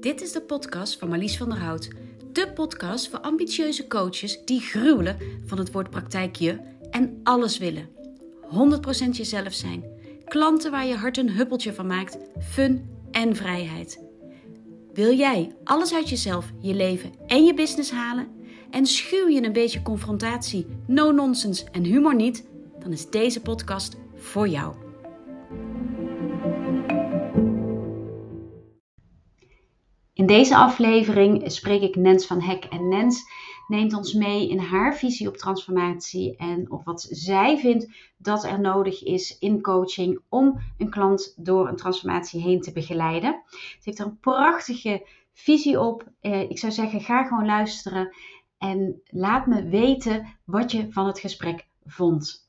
Dit is de podcast van Marlies van der Hout. De podcast voor ambitieuze coaches die gruwelen van het woord praktijkje en alles willen. 100% jezelf zijn. Klanten waar je hart een huppeltje van maakt. Fun en vrijheid. Wil jij alles uit jezelf, je leven en je business halen? En schuw je een beetje confrontatie, no nonsense en humor niet? Dan is deze podcast voor jou. In deze aflevering spreek ik Nens van Hek. En Nens neemt ons mee in haar visie op transformatie en op wat zij vindt dat er nodig is in coaching om een klant door een transformatie heen te begeleiden. Ze heeft er een prachtige visie op. Eh, ik zou zeggen, ga gewoon luisteren en laat me weten wat je van het gesprek vond.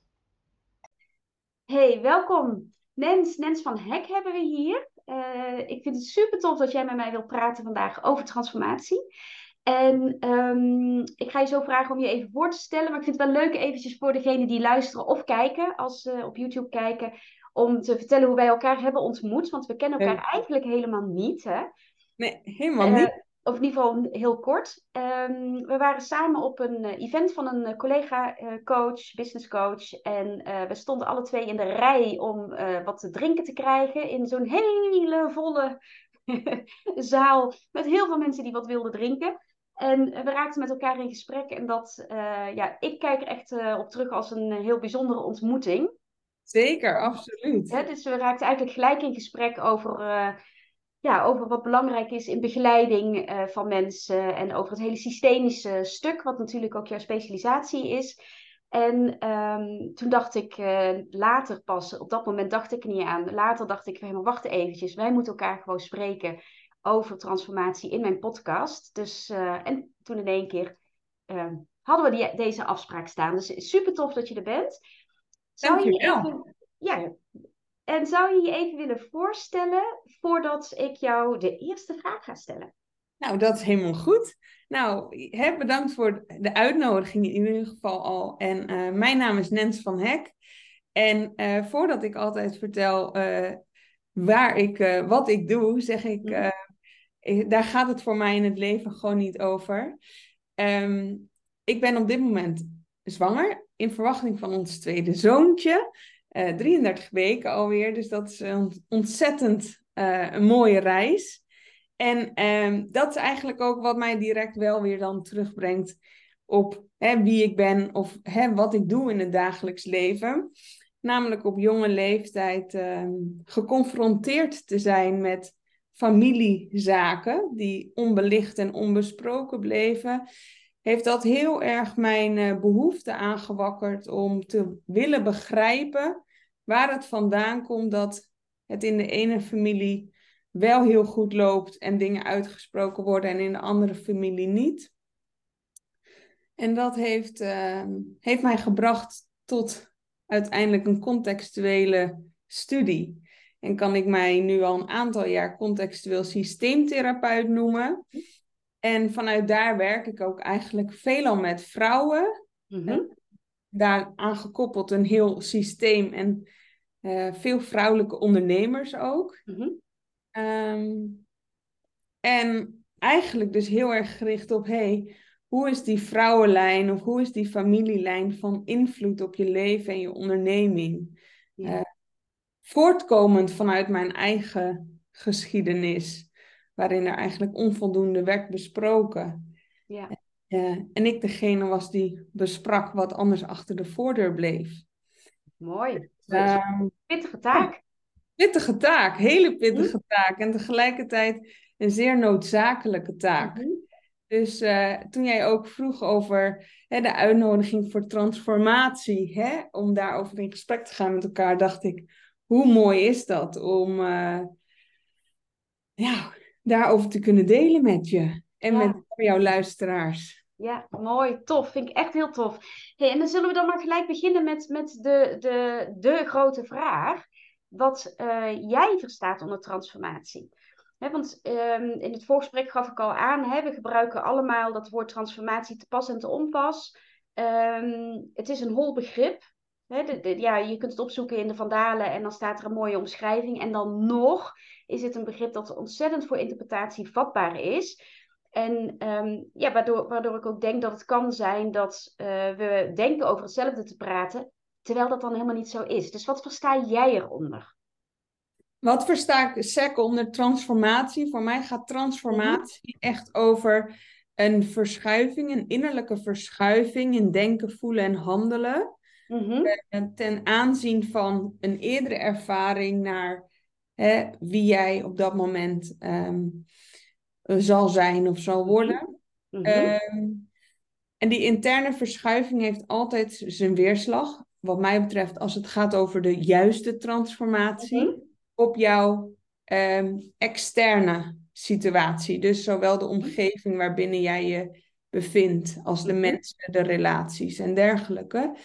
Hey, welkom. Nens, Nens van Hek hebben we hier. Uh, ik vind het super tof dat jij met mij wilt praten vandaag over transformatie. En um, ik ga je zo vragen om je even voor te stellen. Maar ik vind het wel leuk eventjes voor degenen die luisteren of kijken, als ze op YouTube kijken, om te vertellen hoe wij elkaar hebben ontmoet. Want we kennen elkaar eigenlijk helemaal niet, hè? Nee, helemaal niet. Of in ieder geval heel kort. Um, we waren samen op een uh, event van een collega-coach, business coach. En we stonden alle twee in de rij om wat te drinken te krijgen in zo'n hele volle zaal met heel veel mensen die wat wilden drinken. En we raakten met elkaar in gesprek. En dat, uh, ja, ik kijk er echt op terug als een heel bijzondere ontmoeting. Zeker, absoluut. Dus we raakten eigenlijk gelijk in gesprek over, ja, over wat belangrijk is in begeleiding van mensen. En over het hele systemische stuk, wat natuurlijk ook jouw specialisatie is. En um, toen dacht ik later pas, op dat moment dacht ik niet aan. Later dacht ik, maar wacht eventjes, wij moeten elkaar gewoon spreken over transformatie in mijn podcast. Dus, uh, en toen in één keer uh, hadden we die, deze afspraak staan. Dus super tof dat je er bent. Zou je, je even, ja, en zou je je even willen voorstellen voordat ik jou de eerste vraag ga stellen? Nou, dat is helemaal goed. Nou, hè, bedankt voor de uitnodiging in ieder geval al. En uh, mijn naam is Nens van Hek. En voordat ik altijd vertel waar ik, wat ik doe, zeg ik daar gaat het voor mij in het leven gewoon niet over. Um, ik ben op dit moment zwanger, in verwachting van ons tweede zoontje. Uh, 33 weken alweer, dus dat is een ontzettend uh, een mooie reis. En um, dat is eigenlijk ook wat mij direct wel weer dan terugbrengt op hè, wie ik ben of hè, wat ik doe in het dagelijks leven. Namelijk op jonge leeftijd um, geconfronteerd te zijn met familiezaken die onbelicht en onbesproken bleven, heeft dat heel erg mijn uh, behoefte aangewakkerd om te willen begrijpen waar het vandaan komt dat het in de ene familie wel heel goed loopt en dingen uitgesproken worden en in de andere familie niet. En dat heeft, uh, heeft mij gebracht tot uiteindelijk een contextuele studie. En kan ik mij nu al een aantal jaar contextueel systeemtherapeut noemen. En vanuit daar werk ik ook eigenlijk veelal met vrouwen. Mm-hmm. Daar aangekoppeld een heel systeem en uh, veel vrouwelijke ondernemers ook. Mm-hmm. Um, en eigenlijk dus heel erg gericht op, hey, hoe is die vrouwenlijn of hoe is die familielijn van invloed op je leven en je onderneming? Ja. Uh, voortkomend vanuit mijn eigen geschiedenis, waarin er eigenlijk onvoldoende werd besproken. Ja. Uh, en ik degene was die besprak wat anders achter de voordeur bleef. Mooi. Uh, pittige taak. Pittige taak, hele pittige hm? taak. En tegelijkertijd een zeer noodzakelijke taak. Hm? Dus uh, toen jij ook vroeg over hè, de uitnodiging voor transformatie, hè, om daarover in gesprek te gaan met elkaar, dacht ik, hoe mooi is dat om uh, ja, daarover te kunnen delen met je en met jouw luisteraars. Ja, mooi, tof. Vind ik echt heel tof. Hey, en dan zullen we dan maar gelijk beginnen met, met de, de, de grote vraag. Wat uh, jij verstaat onder transformatie. He, want um, in het voorgesprek gaf ik al aan, we gebruiken allemaal dat woord transformatie te pas en te onpas. Um, het is een hol begrip. Ja, je kunt het opzoeken in de Vandalen en dan staat er een mooie omschrijving. En dan nog is het een begrip dat ontzettend voor interpretatie vatbaar is. En ehm, ja, waardoor, waardoor ik ook denk dat het kan zijn dat uh, we denken over hetzelfde te praten, terwijl dat dan helemaal niet zo is. Dus wat versta jij eronder? Wat versta ik SEC onder transformatie? Voor mij gaat transformatie mhm. echt over een verschuiving, een innerlijke verschuiving in denken, voelen en handelen. Mm ten aanzien van een eerdere ervaring naar hè, wie jij op dat moment ehm, zal zijn of zal mhm. worden. Mm en die interne verschuiving heeft altijd zijn weerslag, wat mij betreft, als het gaat over de juiste transformatie, mhm. op jouw um, externe situatie. Dus zowel de omgeving waarbinnen jij je bevindt, als de mensen, de relaties en dergelijke.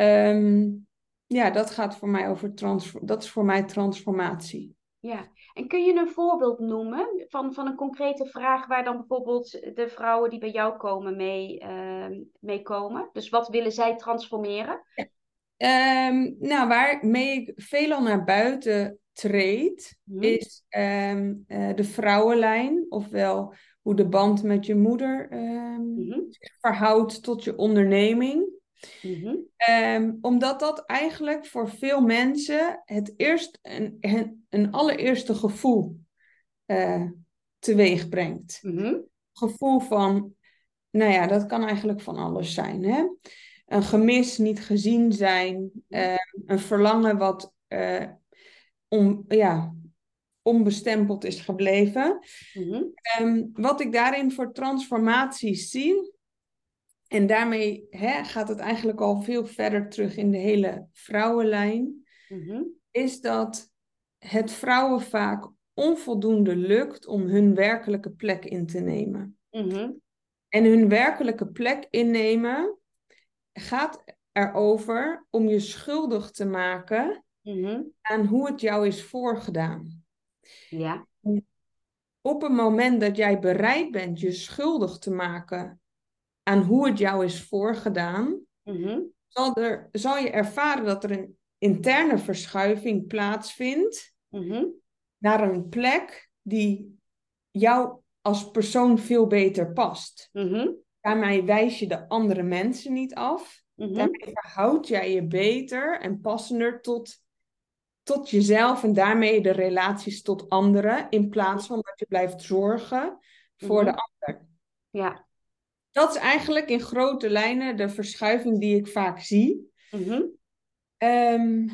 Um, ja, dat gaat voor mij over. Dat is voor mij transformatie. Ja, en kun je een voorbeeld noemen van, van een concrete vraag waar dan bijvoorbeeld de vrouwen die bij jou komen mee, uh, mee komen? Dus wat willen zij transformeren? Um, nou, waarmee ik veelal naar buiten treed, mhm. is um, uh, de vrouwenlijn, ofwel hoe de band met je moeder zich verhoudt tot je onderneming. Mhm. Ehm, omdat dat eigenlijk voor veel mensen het eerst een, een allereerste gevoel uh, teweeg brengt. Mhm. Gevoel van, nou ja, dat kan eigenlijk van alles zijn. Hè? Een gemis, niet gezien zijn, uh, een verlangen wat uh, om, ja, onbestempeld is gebleven. um, wat ik daarin voor transformaties zie, en daarmee hè, gaat het eigenlijk al veel verder terug in de hele vrouwenlijn. Mhm. Is dat het vrouwen vaak onvoldoende lukt om hun werkelijke plek in te nemen. Mhm. En hun werkelijke plek innemen gaat erover om je schuldig te maken mhm. aan hoe het jou is voorgedaan. Ja. Op het moment dat jij bereid bent je schuldig te maken aan hoe het jou is voorgedaan, mm zal, er, zal je ervaren dat er een interne verschuiving plaatsvindt mhm. naar een plek die jou als persoon veel beter past. Mm Daarmee wijs je de andere mensen niet af. Daarmee verhoud jij je beter en passender tot, tot jezelf en daarmee de relaties tot anderen, in plaats van dat je blijft zorgen voor de ander. Ja dat is eigenlijk in grote lijnen de verschuiving die ik vaak zie. Mhm. Ehm,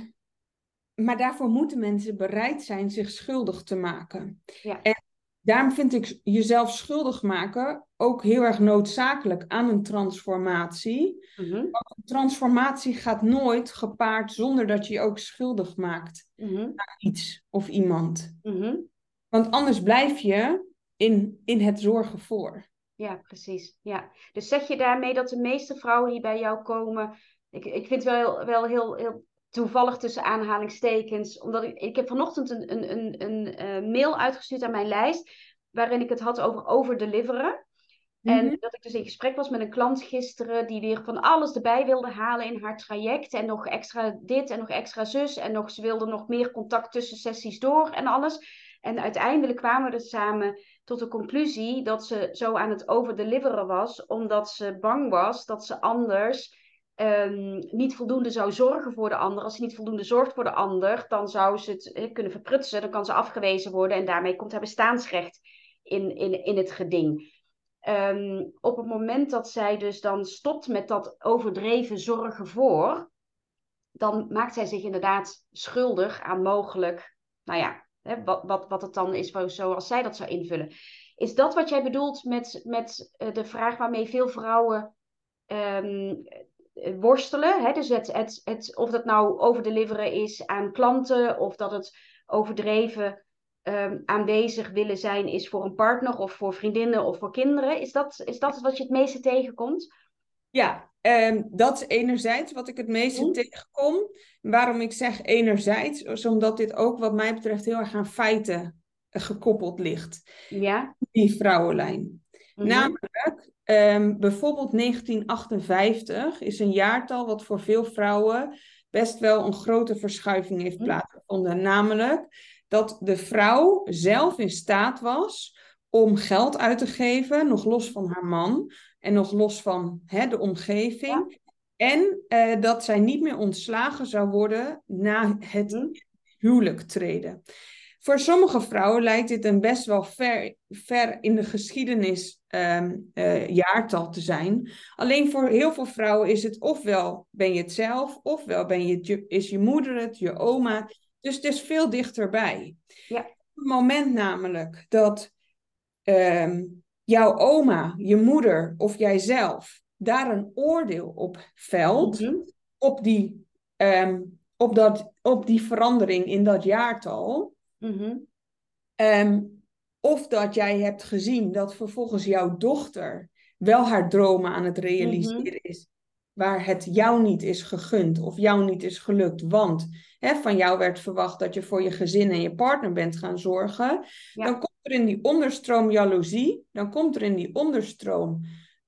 maar daarvoor moeten mensen bereid zijn zich schuldig te maken. Ja. En daarom vind ik jezelf schuldig maken ook heel erg noodzakelijk aan een transformatie. Mm Want een transformatie gaat nooit gepaard zonder dat je je ook schuldig maakt mm aan iets of iemand. Mhm. Want anders blijf je in, in het zorgen voor. Ja, precies. Ja. Dus zeg je daarmee dat de meeste vrouwen die bij jou komen, ik, ik vind het wel, wel heel, heel toevallig tussen aanhalingstekens, omdat ik, ik heb vanochtend een, een, een, een uh, mail uitgestuurd aan mijn lijst, waarin ik het had over overdeliveren. En mhm. dat ik dus in gesprek was met een klant gisteren die weer van alles erbij wilde halen in haar traject. En nog extra dit en nog extra zus. En nog, ze wilde nog meer contact tussen sessies door en alles. En uiteindelijk kwamen we er samen tot de conclusie dat ze zo aan het overdeliveren was, omdat ze bang was dat ze anders um, niet voldoende zou zorgen voor de ander. Als ze niet voldoende zorgt voor de ander, dan zou ze het eh, kunnen verprutsen, dan kan ze afgewezen worden en daarmee komt haar bestaansrecht in, in, in het geding. Um, op het moment dat zij dus dan stopt met dat overdreven zorgen voor, dan maakt zij zich inderdaad schuldig aan mogelijk, nou ja, wat, wat, wat het dan is zoals zij dat zou invullen. Is dat wat jij bedoelt met, met uh, de vraag waarmee veel vrouwen um, worstelen? Hè? Dus het, het, het, of dat nou overdeliveren is aan klanten, of dat het overdreven um, aanwezig willen zijn is voor een partner, of voor vriendinnen of voor kinderen. Is dat, is dat wat je het meeste tegenkomt? Ja, um, dat is enerzijds wat ik het meeste tegenkom. Waarom ik zeg enerzijds, is omdat dit ook wat mij betreft heel erg aan feiten gekoppeld ligt. Ja. Die vrouwenlijn. Mhm. Namelijk, um, bijvoorbeeld 1958 is een jaartal wat voor veel vrouwen best wel een grote verschuiving heeft plaatsgevonden. Namelijk dat de vrouw zelf in staat was om geld uit te geven, nog los van haar man en nog los van hè, de omgeving. En uh, dat zij niet meer ontslagen zou worden na het mhm. huwelijk treden. Voor sommige vrouwen lijkt dit een best wel ver, ver in de geschiedenis um, uh, jaartal te zijn. Alleen voor heel veel vrouwen is het ofwel ben je het zelf, ofwel ben je is je moeder het, je oma. Dus het is veel dichterbij. Ja. Op het moment namelijk dat um, jouw oma, je moeder of jijzelf daar een oordeel op velt, mhm. op, die, um, op, dat, op die verandering in dat jaartal. Mhm. um, of dat jij hebt gezien dat vervolgens jouw dochter wel haar dromen aan het realiseren mhm. is, waar het jou niet is gegund of jou niet is gelukt. Want hè, van jou werd verwacht dat je voor je gezin en je partner bent gaan zorgen. Dan komt er in die onderstroom jaloezie, dan komt er in die onderstroom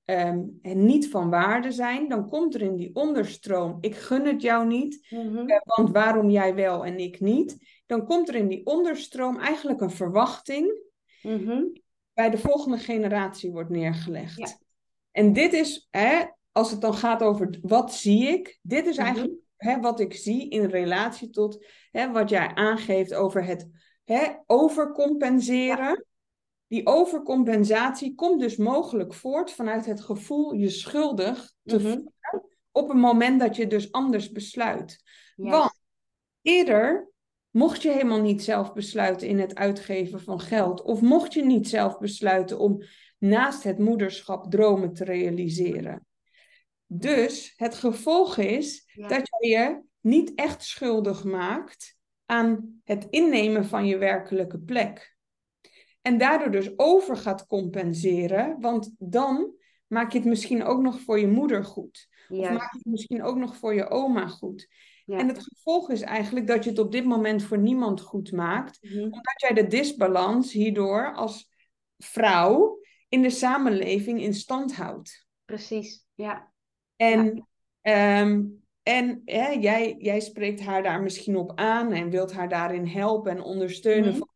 um, niet van waarde zijn, dan komt er in die onderstroom, ik gun het jou niet, mhm. eh, want waarom jij wel en ik niet? Dan komt er in die onderstroom eigenlijk een verwachting mhm. bij de volgende generatie wordt neergelegd. En dit is, hè, als het dan gaat over wat zie ik, dit is mhm. eigenlijk hè, wat ik zie in relatie tot hè, wat jij aangeeft over het hè, overcompenseren die overcompensatie komt dus mogelijk voort vanuit het gevoel je schuldig te mhm. voelen op een moment dat je dus anders besluit. Want eerder mocht je helemaal niet zelf besluiten in het uitgeven van geld, of mocht je niet zelf besluiten om naast het moederschap dromen te realiseren. Dus het gevolg is dat je je niet echt schuldig maakt aan het innemen van je werkelijke plek. En daardoor dus over gaat compenseren, want dan maak je het misschien ook nog voor je moeder goed. Of maak je het misschien ook nog voor je oma goed. En het gevolg is eigenlijk dat je het op dit moment voor niemand goed maakt, mhm. omdat jij de disbalans hierdoor als vrouw in de samenleving in stand houdt. Precies, ja. En, ehm, en hè, jij, jij spreekt haar daar misschien op aan en wilt haar daarin helpen en ondersteunen. Mhm. van,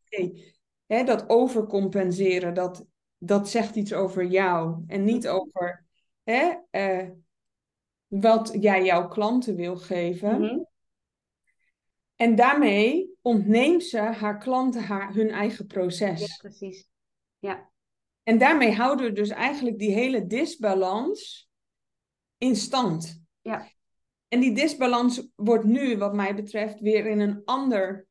hè, dat overcompenseren, dat, dat zegt iets over jou en niet Mhm. over hè, eh, wat jij jouw klanten wil geven. Mhm. En daarmee ontneemt ze haar klanten haar, hun eigen proces. Ja, precies. Ja. En daarmee houden we dus eigenlijk die hele disbalans in stand. Ja. En die disbalans wordt nu, wat mij betreft, weer in een ander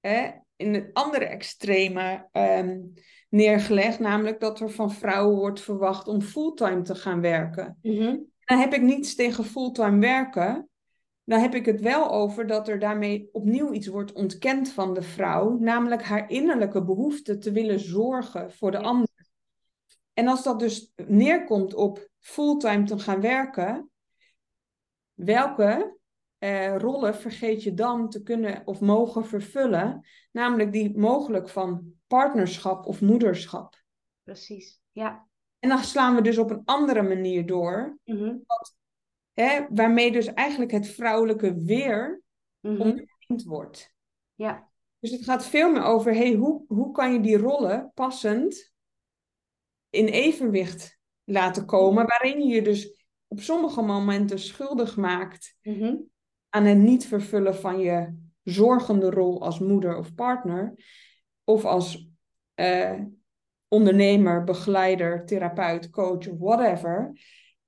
hè, in het andere extreme ehm, neergelegd, namelijk dat er van vrouwen wordt verwacht om fulltime te gaan werken. Mhm. Dan heb ik niets tegen fulltime werken. Dan heb ik het wel over dat er daarmee opnieuw iets wordt ontkend van de vrouw, namelijk haar innerlijke behoefte te willen zorgen voor de ander. En als dat dus neerkomt op fulltime te gaan werken, welke eh, rollen vergeet je dan te kunnen of mogen vervullen, namelijk die mogelijk van partnerschap of moederschap. Precies, ja. En dan slaan we dus op een andere manier door, mm wat, hè, waarmee dus eigenlijk het vrouwelijke weer mm wordt. Ja. Dus het gaat veel meer over, hey, hoe, hoe kan je die rollen passend in evenwicht laten komen, waarin je je dus op sommige momenten schuldig maakt mhm aan het niet vervullen van je zorgende rol als moeder of partner, of als uh, ondernemer, begeleider, therapeut, coach of whatever.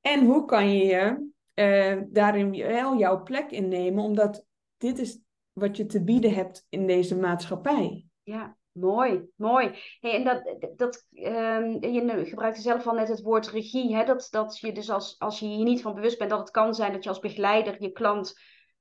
En hoe kan je je uh, daarin wel jouw plek innemen, omdat dit is wat je te bieden hebt in deze maatschappij. Ja, mooi, mooi. Hey, en dat, dat, um, je gebruikte zelf al net het woord regie, hè? Dat, dat je dus als, als je hier niet van bewust bent dat het kan zijn dat je als begeleider je klant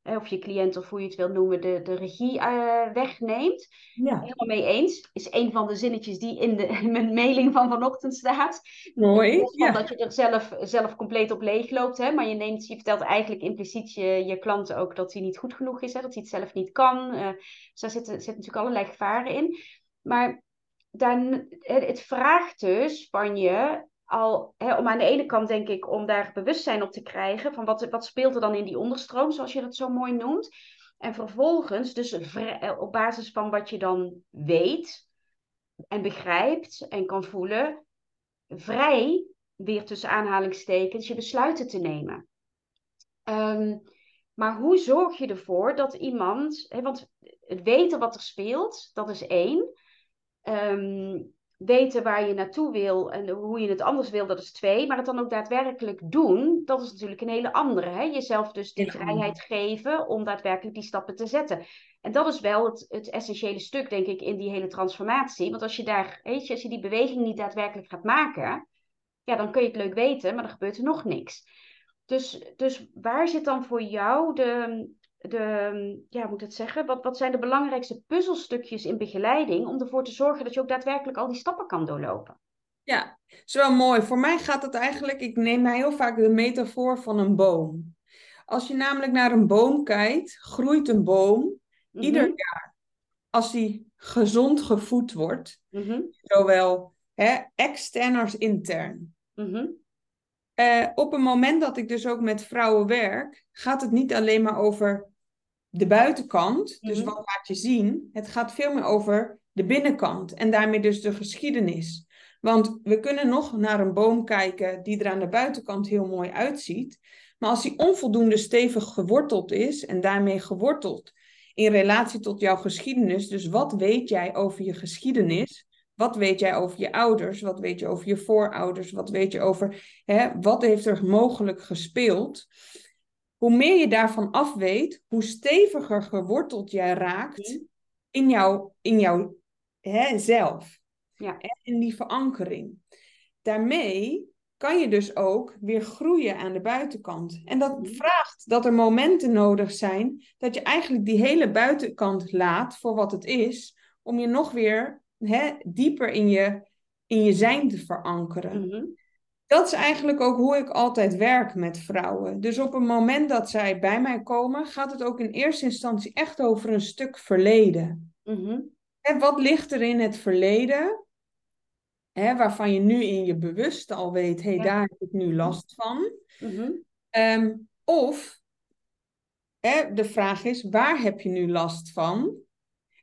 of je cliënt of hoe je het wil noemen, de, de regie uh, wegneemt. Ja. Helemaal mee eens. Is een van de zinnetjes die in, de, in mijn mailing van vanochtend staat. Mooi. Ja. Dat je er zelf, zelf compleet op leeg loopt. Hè? Maar je, neemt, je vertelt eigenlijk impliciet je, je klanten ook dat hij niet goed genoeg is. Hè? Dat hij het zelf niet kan. Uh, dus daar zitten, zitten natuurlijk allerlei gevaren in. Maar dan, het vraagt dus van je al, hè, om aan de ene kant denk ik, om daar bewustzijn op te krijgen van wat, wat speelt er dan in die onderstroom, zoals je dat zo mooi noemt. En vervolgens, dus eh, op basis van wat je dan weet en begrijpt en kan voelen, vrij, weer tussen aanhalingstekens, je besluiten te nemen. Um, maar hoe zorg je ervoor dat iemand, hè, want het weten wat er speelt, dat is één. Um, weten waar je naartoe wil en hoe je het anders wil, dat is twee. Maar het dan ook daadwerkelijk doen, dat is natuurlijk een hele andere. Hè? Jezelf dus die vrijheid geven om daadwerkelijk die stappen te zetten. En dat is wel het, het essentiële stuk, denk ik, in die hele transformatie. Want als je daar, weet je, als je die beweging niet daadwerkelijk gaat maken, ja, dan kun je het leuk weten, maar dan gebeurt er nog niks. Dus, dus waar zit dan voor jou de, de ja, moet ik het zeggen? Wat, wat zijn de belangrijkste puzzelstukjes in begeleiding om ervoor te zorgen dat je ook daadwerkelijk al die stappen kan doorlopen? Ja, is wel mooi. Voor mij gaat het eigenlijk, ik neem mij heel vaak de metafoor van een boom. Als je namelijk naar een boom kijkt, groeit een boom ieder mhm. jaar. Als die gezond gevoed wordt, mhm. zowel hè, extern als intern. Mhm. Uh, op een moment dat ik dus ook met vrouwen werk, gaat het niet alleen maar over de buitenkant, dus mhm. wat laat je zien. Het gaat veel meer over de binnenkant en daarmee dus de geschiedenis. Want we kunnen nog naar een boom kijken die er aan de buitenkant heel mooi uitziet. Maar als die onvoldoende stevig geworteld is en daarmee geworteld in relatie tot jouw geschiedenis, dus wat weet jij over je geschiedenis? Wat weet jij over je ouders? Wat weet je over je voorouders? Wat weet je over hè, wat heeft er mogelijk gespeeld? Hoe meer je daarvan af weet, hoe steviger geworteld jij raakt in, jou, in jouw hè, zelf. Ja. In die verankering. Daarmee kan je dus ook weer groeien aan de buitenkant. En dat vraagt dat er momenten nodig zijn dat je eigenlijk die hele buitenkant laat voor wat het is, om je nog weer hè, dieper in je, in je zijn te verankeren. Mhm. Dat is eigenlijk ook hoe ik altijd werk met vrouwen. Dus op het moment dat zij bij mij komen, gaat het ook in eerste instantie echt over een stuk verleden. Mm En wat ligt er in het verleden? Hè, waarvan je nu in je bewust al weet, hé, hey, daar heb ik nu last van. Mhm. Ehm, of hè, de vraag is, waar heb je nu last van?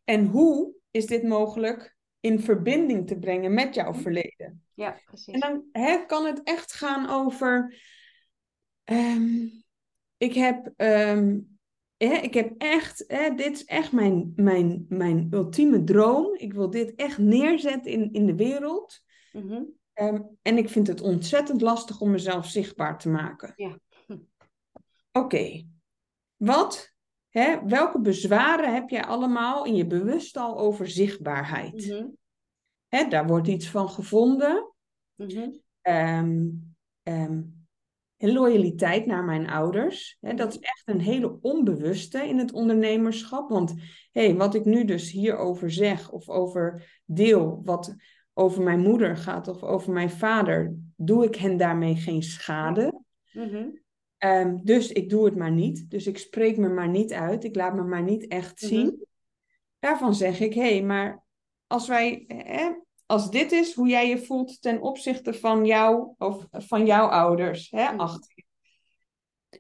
En hoe is dit mogelijk in verbinding te brengen met jouw mhm. verleden. Ja, precies. En dan hè, kan het echt gaan over. Ehm, ik heb. Ehm, hè, ik heb echt. Hè, dit is echt mijn, mijn, mijn ultieme droom. Ik wil dit echt neerzetten in, in de wereld. Mhm. Ehm, en ik vind het ontzettend lastig om mezelf zichtbaar te maken. Ja. Hm. Oké. Wat Hè, welke bezwaren heb jij allemaal in je bewust al over zichtbaarheid? Hè, daar wordt iets van gevonden. Mm loyaliteit naar mijn ouders. Hè, dat is mhm. echt een hele onbewuste in het ondernemerschap. Want hey, wat ik nu dus hierover zeg of over deel, wat over mijn moeder gaat of over mijn vader, doe ik hen daarmee geen schade. Mm Ehm, dus ik doe het maar niet. Dus ik spreek me maar niet uit. Ik laat me maar niet echt mhm. zien. Daarvan zeg ik, hé, hey, maar als wij, hè, als dit is hoe jij je voelt ten opzichte van jou of van jouw ouders, hè, achter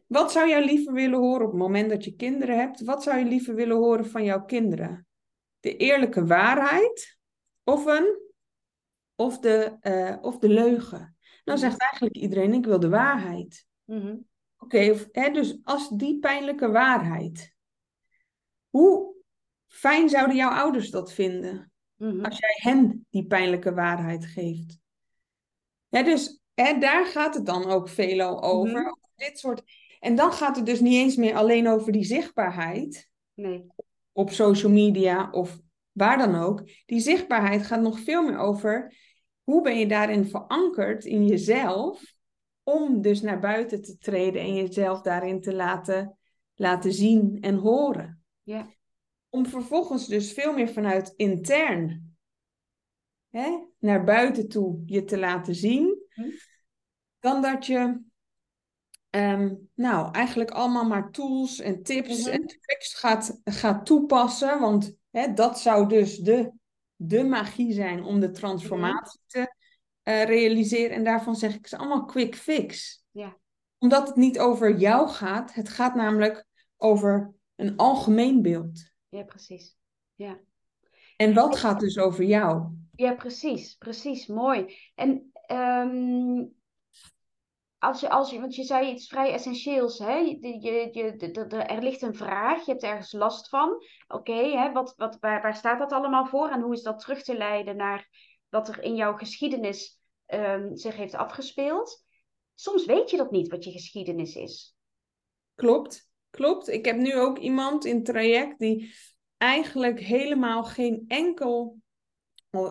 Wat zou jij liever willen horen op het moment dat je kinderen hebt? Wat zou je liever willen horen van jouw kinderen? De eerlijke waarheid of, een, of, de, uh, of de leugen? Dan mhm. zegt eigenlijk iedereen, ik wil de waarheid. Mm Oké, dus als die pijnlijke waarheid. Hoe fijn zouden jouw ouders dat vinden? Mhm. Als jij hen die pijnlijke waarheid geeft. Ja, dus hè, daar gaat het dan ook veel over. Mhm. Dit soort... En dan gaat het dus niet eens meer alleen over die zichtbaarheid. Nee. Op social media of waar dan ook. Die zichtbaarheid gaat nog veel meer over hoe ben je daarin verankerd in jezelf om dus naar buiten te treden en jezelf daarin te laten, laten zien en horen. Ja. Om vervolgens dus veel meer vanuit intern hè, naar buiten toe je te laten zien, hm. dan dat je ehm, nou eigenlijk allemaal maar tools en tips mhm. en tricks gaat, gaat toepassen. Want hè, dat zou dus de, de magie zijn om de transformatie te uh, realiseer. En daarvan zeg ik ze allemaal quick fix. Ja. Omdat het niet over jou gaat. Het gaat namelijk over een algemeen beeld. Ja, precies. Ja. En wat gaat dus over jou? Ja, precies. Precies. Mooi. En um, als je, als je, want je zei iets vrij essentieels, hè? Je, je, je, er ligt een vraag, je hebt ergens last van. Oké, hè? wat, wat, waar, waar staat dat allemaal voor en hoe is dat terug te leiden naar wat er in jouw geschiedenis um, zich heeft afgespeeld? Soms weet je dat niet, wat je geschiedenis is. Klopt, klopt. Ik heb nu ook iemand in het traject die eigenlijk helemaal geen enkel,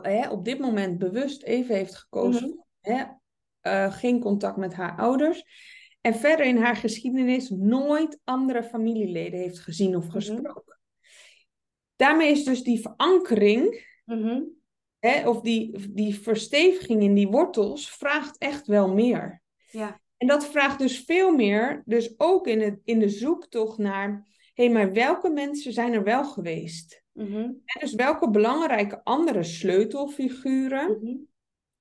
hè, op dit moment bewust even heeft gekozen. Mm hè, uh, geen contact met haar ouders. En verder in haar geschiedenis nooit andere familieleden heeft gezien of mhm. gesproken. Daarmee is dus die verankering, mhm. hè, of die, die versteviging in die wortels, vraagt echt wel meer. Ja. En dat vraagt dus veel meer, dus ook in, het, in de zoektocht naar, hé, hey, maar welke mensen zijn er wel geweest? Mhm. En dus welke belangrijke andere sleutelfiguren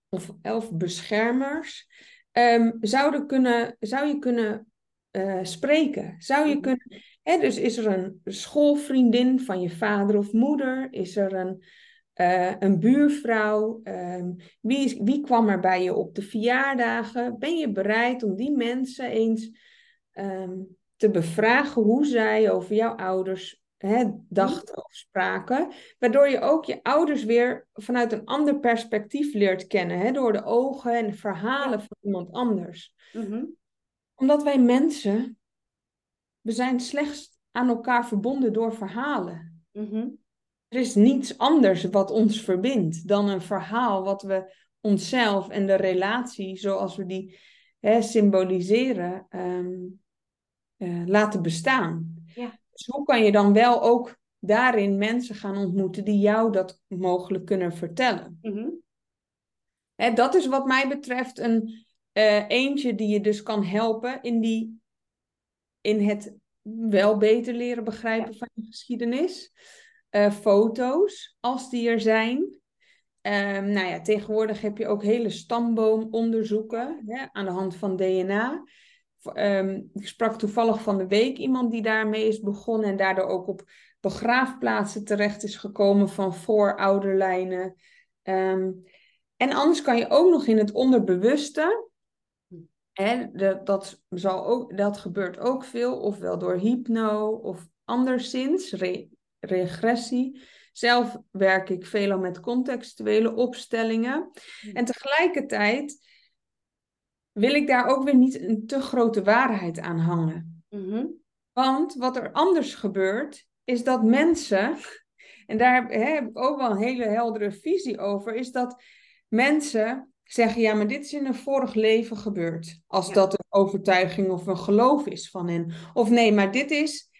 of elf beschermers um, zouden kunnen, zou je kunnen uh, spreken. Zou je mhm. kunnen, hè, dus is er een schoolvriendin van je vader of moeder? Is er een, uh, een buurvrouw? Um, wie, wie kwam er bij je op de verjaardagen? Ben je bereid om die mensen eens um, te bevragen hoe zij over jouw ouders hè, dachten of spraken. Waardoor je ook je ouders weer vanuit een ander perspectief leert kennen. Hè, door de ogen en verhalen van iemand anders. Mhm. Omdat wij mensen, we zijn slechts aan elkaar verbonden door verhalen. Mhm. Er is niets anders wat ons verbindt dan een verhaal wat we onszelf en de relatie zoals we die hè, symboliseren um, uh, laten bestaan. Ja. Dus hoe kan je dan wel ook daarin mensen gaan ontmoeten die jou dat mogelijk kunnen vertellen? Mm dat is wat mij betreft een uh, eentje die je dus kan helpen in, die, in het wel beter leren begrijpen van je geschiedenis. Uh, foto's, als die er zijn. Um, nou ja, tegenwoordig heb je ook hele stamboomonderzoeken hè, aan de hand van DNA. Ehm, ik sprak toevallig van de week iemand die daarmee is begonnen en daardoor ook op begraafplaatsen terecht is gekomen van voorouderlijnen. Um, en anders kan je ook nog in het onderbewuste, hè, dat, dat, zal ook, dat gebeurt ook veel, ofwel door hypno of anderszins, regressie. Zelf werk ik veelal met contextuele opstellingen. En tegelijkertijd wil ik daar ook weer niet een te grote waarheid aan hangen. Mhm. Want wat er anders gebeurt, is dat mensen, en daar heb ik ook wel een hele heldere visie over, is dat mensen zeggen, ja, maar dit is in een vorig leven gebeurd. Als dat een overtuiging of een geloof is van hen. Of nee, maar dit is,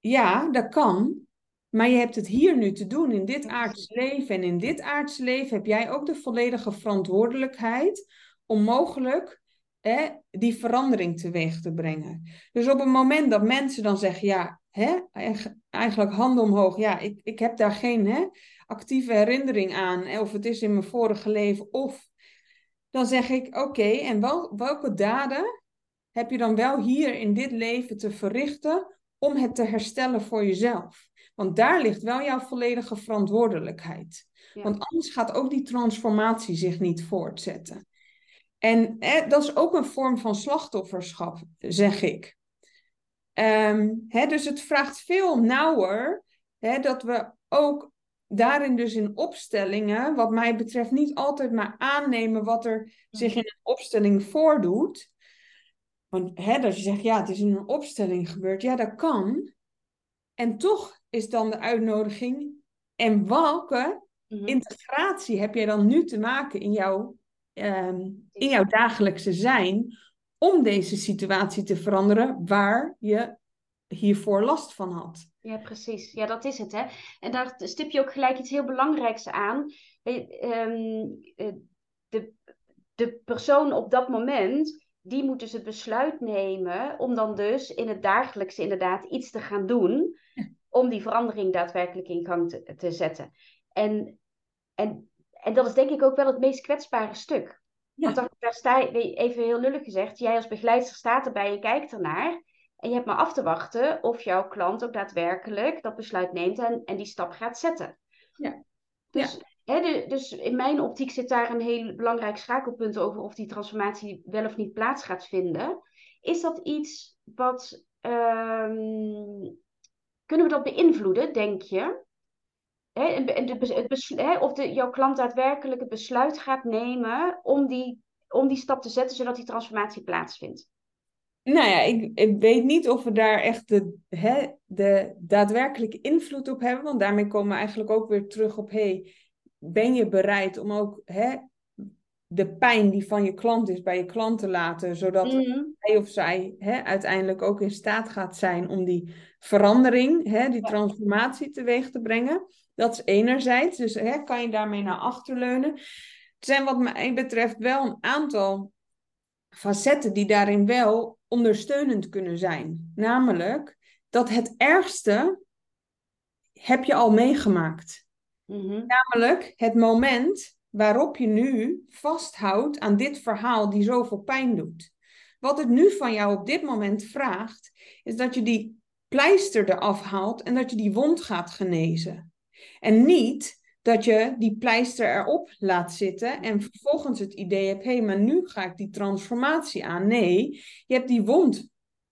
ja, dat kan. Maar je hebt het hier nu te doen in dit aardse leven. En in dit aardse leven heb jij ook de volledige verantwoordelijkheid om mogelijk hè, die verandering teweeg te brengen. Dus op het moment dat mensen dan zeggen, ja, hè, eigenlijk handen omhoog, ja, ik, ik heb daar geen hè, actieve herinnering aan, of het is in mijn vorige leven, of dan zeg ik, oké, en wel, welke daden heb je dan wel hier in dit leven te verrichten om het te herstellen voor jezelf? Want daar ligt wel jouw volledige verantwoordelijkheid. Want anders gaat ook die transformatie zich niet voortzetten. En dat is ook een vorm van slachtofferschap, zeg ik. Ehm, hè, dus het vraagt veel nauwer hè, dat we ook daarin dus in opstellingen, wat mij betreft, niet altijd maar aannemen wat er zich in een opstelling voordoet. Want hè, dat je zegt, ja, het is in een opstelling gebeurd. Ja, dat kan. En toch is dan de uitnodiging, en welke mhm. integratie heb jij dan nu te maken in jouw Ehm, in jouw dagelijkse zijn om deze situatie te veranderen waar je hiervoor last van had. Ja, precies. Ja, dat is het. Hè? En daar stip je ook gelijk iets heel belangrijks aan. Ehm, eh, de, de persoon op dat moment, die moet dus het besluit nemen om dan dus in het dagelijkse inderdaad iets te gaan doen. Om die verandering daadwerkelijk in gang te, te zetten. En, en en dat is denk ik ook wel het meest kwetsbare stuk. Want daar, daar sta je, even heel lullig gezegd, jij als begeleider staat erbij, je kijkt ernaar. En je hebt maar af te wachten of jouw klant ook daadwerkelijk dat besluit neemt en, en die stap gaat zetten. Ja. Dus, Hè, de, dus in mijn optiek zit daar een heel belangrijk schakelpunt over of die transformatie wel of niet plaats gaat vinden. Is dat iets wat. ehm, kunnen we dat beïnvloeden, denk je? Of de, jouw klant daadwerkelijk het besluit gaat nemen om die, om die stap te zetten zodat die transformatie plaatsvindt. Nou ja, ik, ik weet niet of we daar echt de, hè, de daadwerkelijke invloed op hebben. Want daarmee komen we eigenlijk ook weer terug op: hey, ben je bereid om ook de pijn die van je klant is bij je klant te laten, zodat Mhm. hij of zij hè, uiteindelijk ook in staat gaat zijn om die verandering, hè, die Ja. transformatie teweeg te brengen. Dat is enerzijds, dus hè, kan je daarmee naar achter leunen. Er zijn wat mij betreft wel een aantal facetten die daarin wel ondersteunend kunnen zijn. Namelijk dat het ergste heb je al meegemaakt. Mhm. Namelijk het moment waarop je nu vasthoudt aan dit verhaal die zoveel pijn doet. Wat het nu van jou op dit moment vraagt, is dat je die pleister eraf haalt en dat je die wond gaat genezen. En niet dat je die pleister erop laat zitten en vervolgens het idee hebt, hé, hey, maar nu ga ik die transformatie aan. Nee, je hebt die wond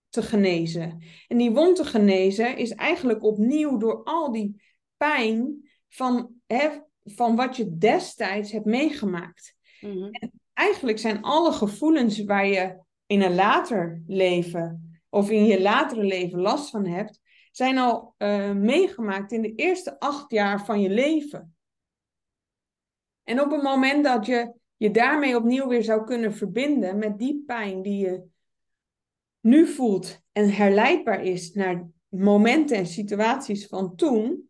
te genezen. En die wond te genezen is eigenlijk opnieuw door al die pijn van, hè, van wat je destijds hebt meegemaakt. Mhm. Eigenlijk zijn alle gevoelens waar je in een later leven of in je latere leven last van hebt, zijn al uh, meegemaakt in de eerste acht jaar van je leven. En op het moment dat je je daarmee opnieuw weer zou kunnen verbinden met die pijn die je nu voelt en herleidbaar is naar momenten en situaties van toen,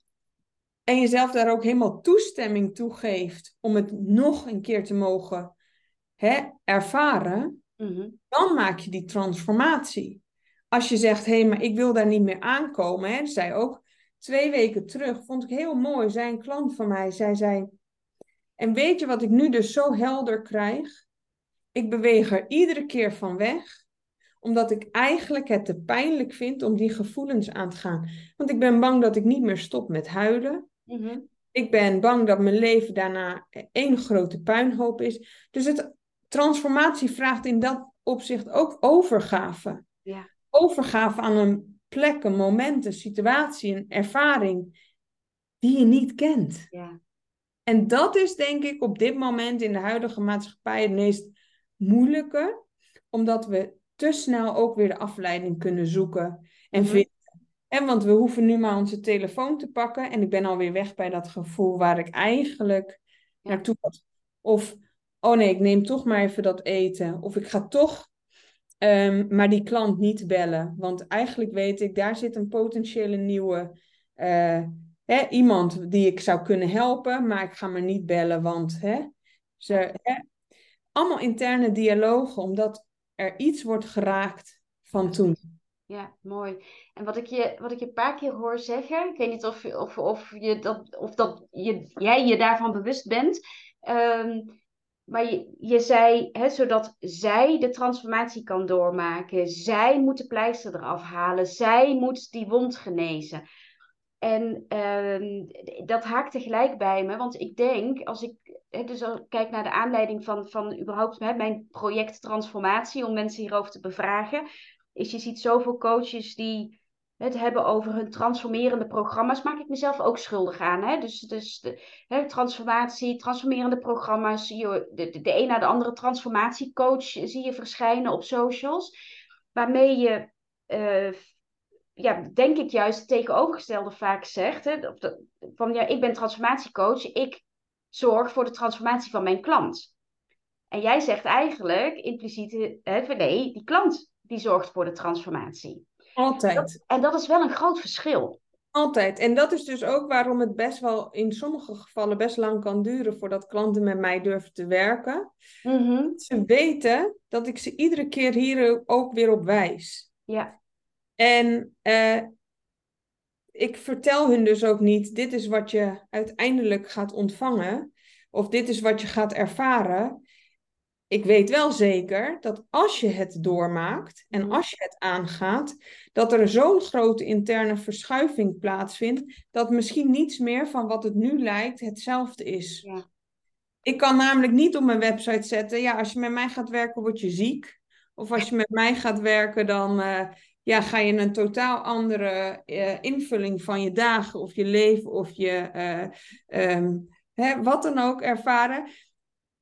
en jezelf daar ook helemaal toestemming toe geeft om het nog een keer te mogen hè, ervaren, Mhm. dan maak je die transformatie. Als je zegt, hé, hey, maar ik wil daar niet meer aankomen. Hè, zei ook twee weken terug, vond ik heel mooi, zei een klant van mij, zij zei, en weet je wat ik nu dus zo helder krijg? Ik beweeg er iedere keer van weg, omdat ik eigenlijk het te pijnlijk vind om die gevoelens aan te gaan. Want ik ben bang dat ik niet meer stop met huilen. Mhm. Ik ben bang dat mijn leven daarna één grote puinhoop is. Dus het transformatie vraagt in dat opzicht ook overgave. Ja. Overgave aan een plek, een moment, een situatie, een ervaring die je niet kent. Ja. En dat is denk ik op dit moment in de huidige maatschappij het meest moeilijke, omdat we te snel ook weer de afleiding kunnen zoeken en Mhm. vinden. En want we hoeven nu maar onze telefoon te pakken en ik ben alweer weg bij dat gevoel waar ik eigenlijk Ja. naartoe was. Of, oh nee, ik neem toch maar even dat eten. Of ik ga toch ehm, maar die klant niet bellen. Want eigenlijk weet ik, daar zit een potentiële nieuwe eh, hè, iemand die ik zou kunnen helpen, maar ik ga maar niet bellen, want hè, ze, hè, allemaal interne dialogen, omdat er iets wordt geraakt van toen. Ja, mooi. En wat ik je, wat ik je een paar keer hoor zeggen, ik weet niet of, of, of, je dat, of dat je, jij je daarvan bewust bent, ehm, maar je, zei, hè, zodat zij de transformatie kan doormaken, zij moet de pleister eraf halen, zij moet die wond genezen. En ehm, dat haakt tegelijk bij me, want ik denk, als ik hè, dus kijk naar de aanleiding van, van überhaupt hè, mijn project Transformatie, om mensen hierover te bevragen, is je ziet zoveel coaches die het hebben over hun transformerende programma's. Maak ik mezelf ook schuldig aan. Hè? Dus, dus de, hè, transformatie, transformerende programma's. Je de, de, een na de andere transformatiecoach zie je verschijnen op socials. Waarmee je, uh, ja, denk ik juist het tegenovergestelde vaak zegt. Hè? Van ja, ik ben transformatiecoach. Ik zorg voor de transformatie van mijn klant. En jij zegt eigenlijk impliciet, hè, nee, die klant die zorgt voor de transformatie. Altijd. Dat, en dat is wel een groot verschil. Altijd. En dat is dus ook waarom het best wel in sommige gevallen best lang kan duren voordat klanten met mij durven te werken. Mm -hmm. Ze weten dat ik ze iedere keer hier ook weer op wijs. Ja. En uh, ik vertel hun dus ook niet, dit is wat je uiteindelijk gaat ontvangen. of dit is wat je gaat ervaren. Ik weet wel zeker dat als je het doormaakt en Mhm. als je het aangaat, dat er zo'n grote interne verschuiving plaatsvindt, dat misschien niets meer van wat het nu lijkt hetzelfde is. Ja. Ik kan namelijk niet op mijn website zetten, ja, als je met mij gaat werken, word je ziek. Of als je met mij gaat werken, dan eh, ja, ga je een totaal andere eh, invulling van je dagen of je leven of je eh, ehm, hè, wat dan ook ervaren.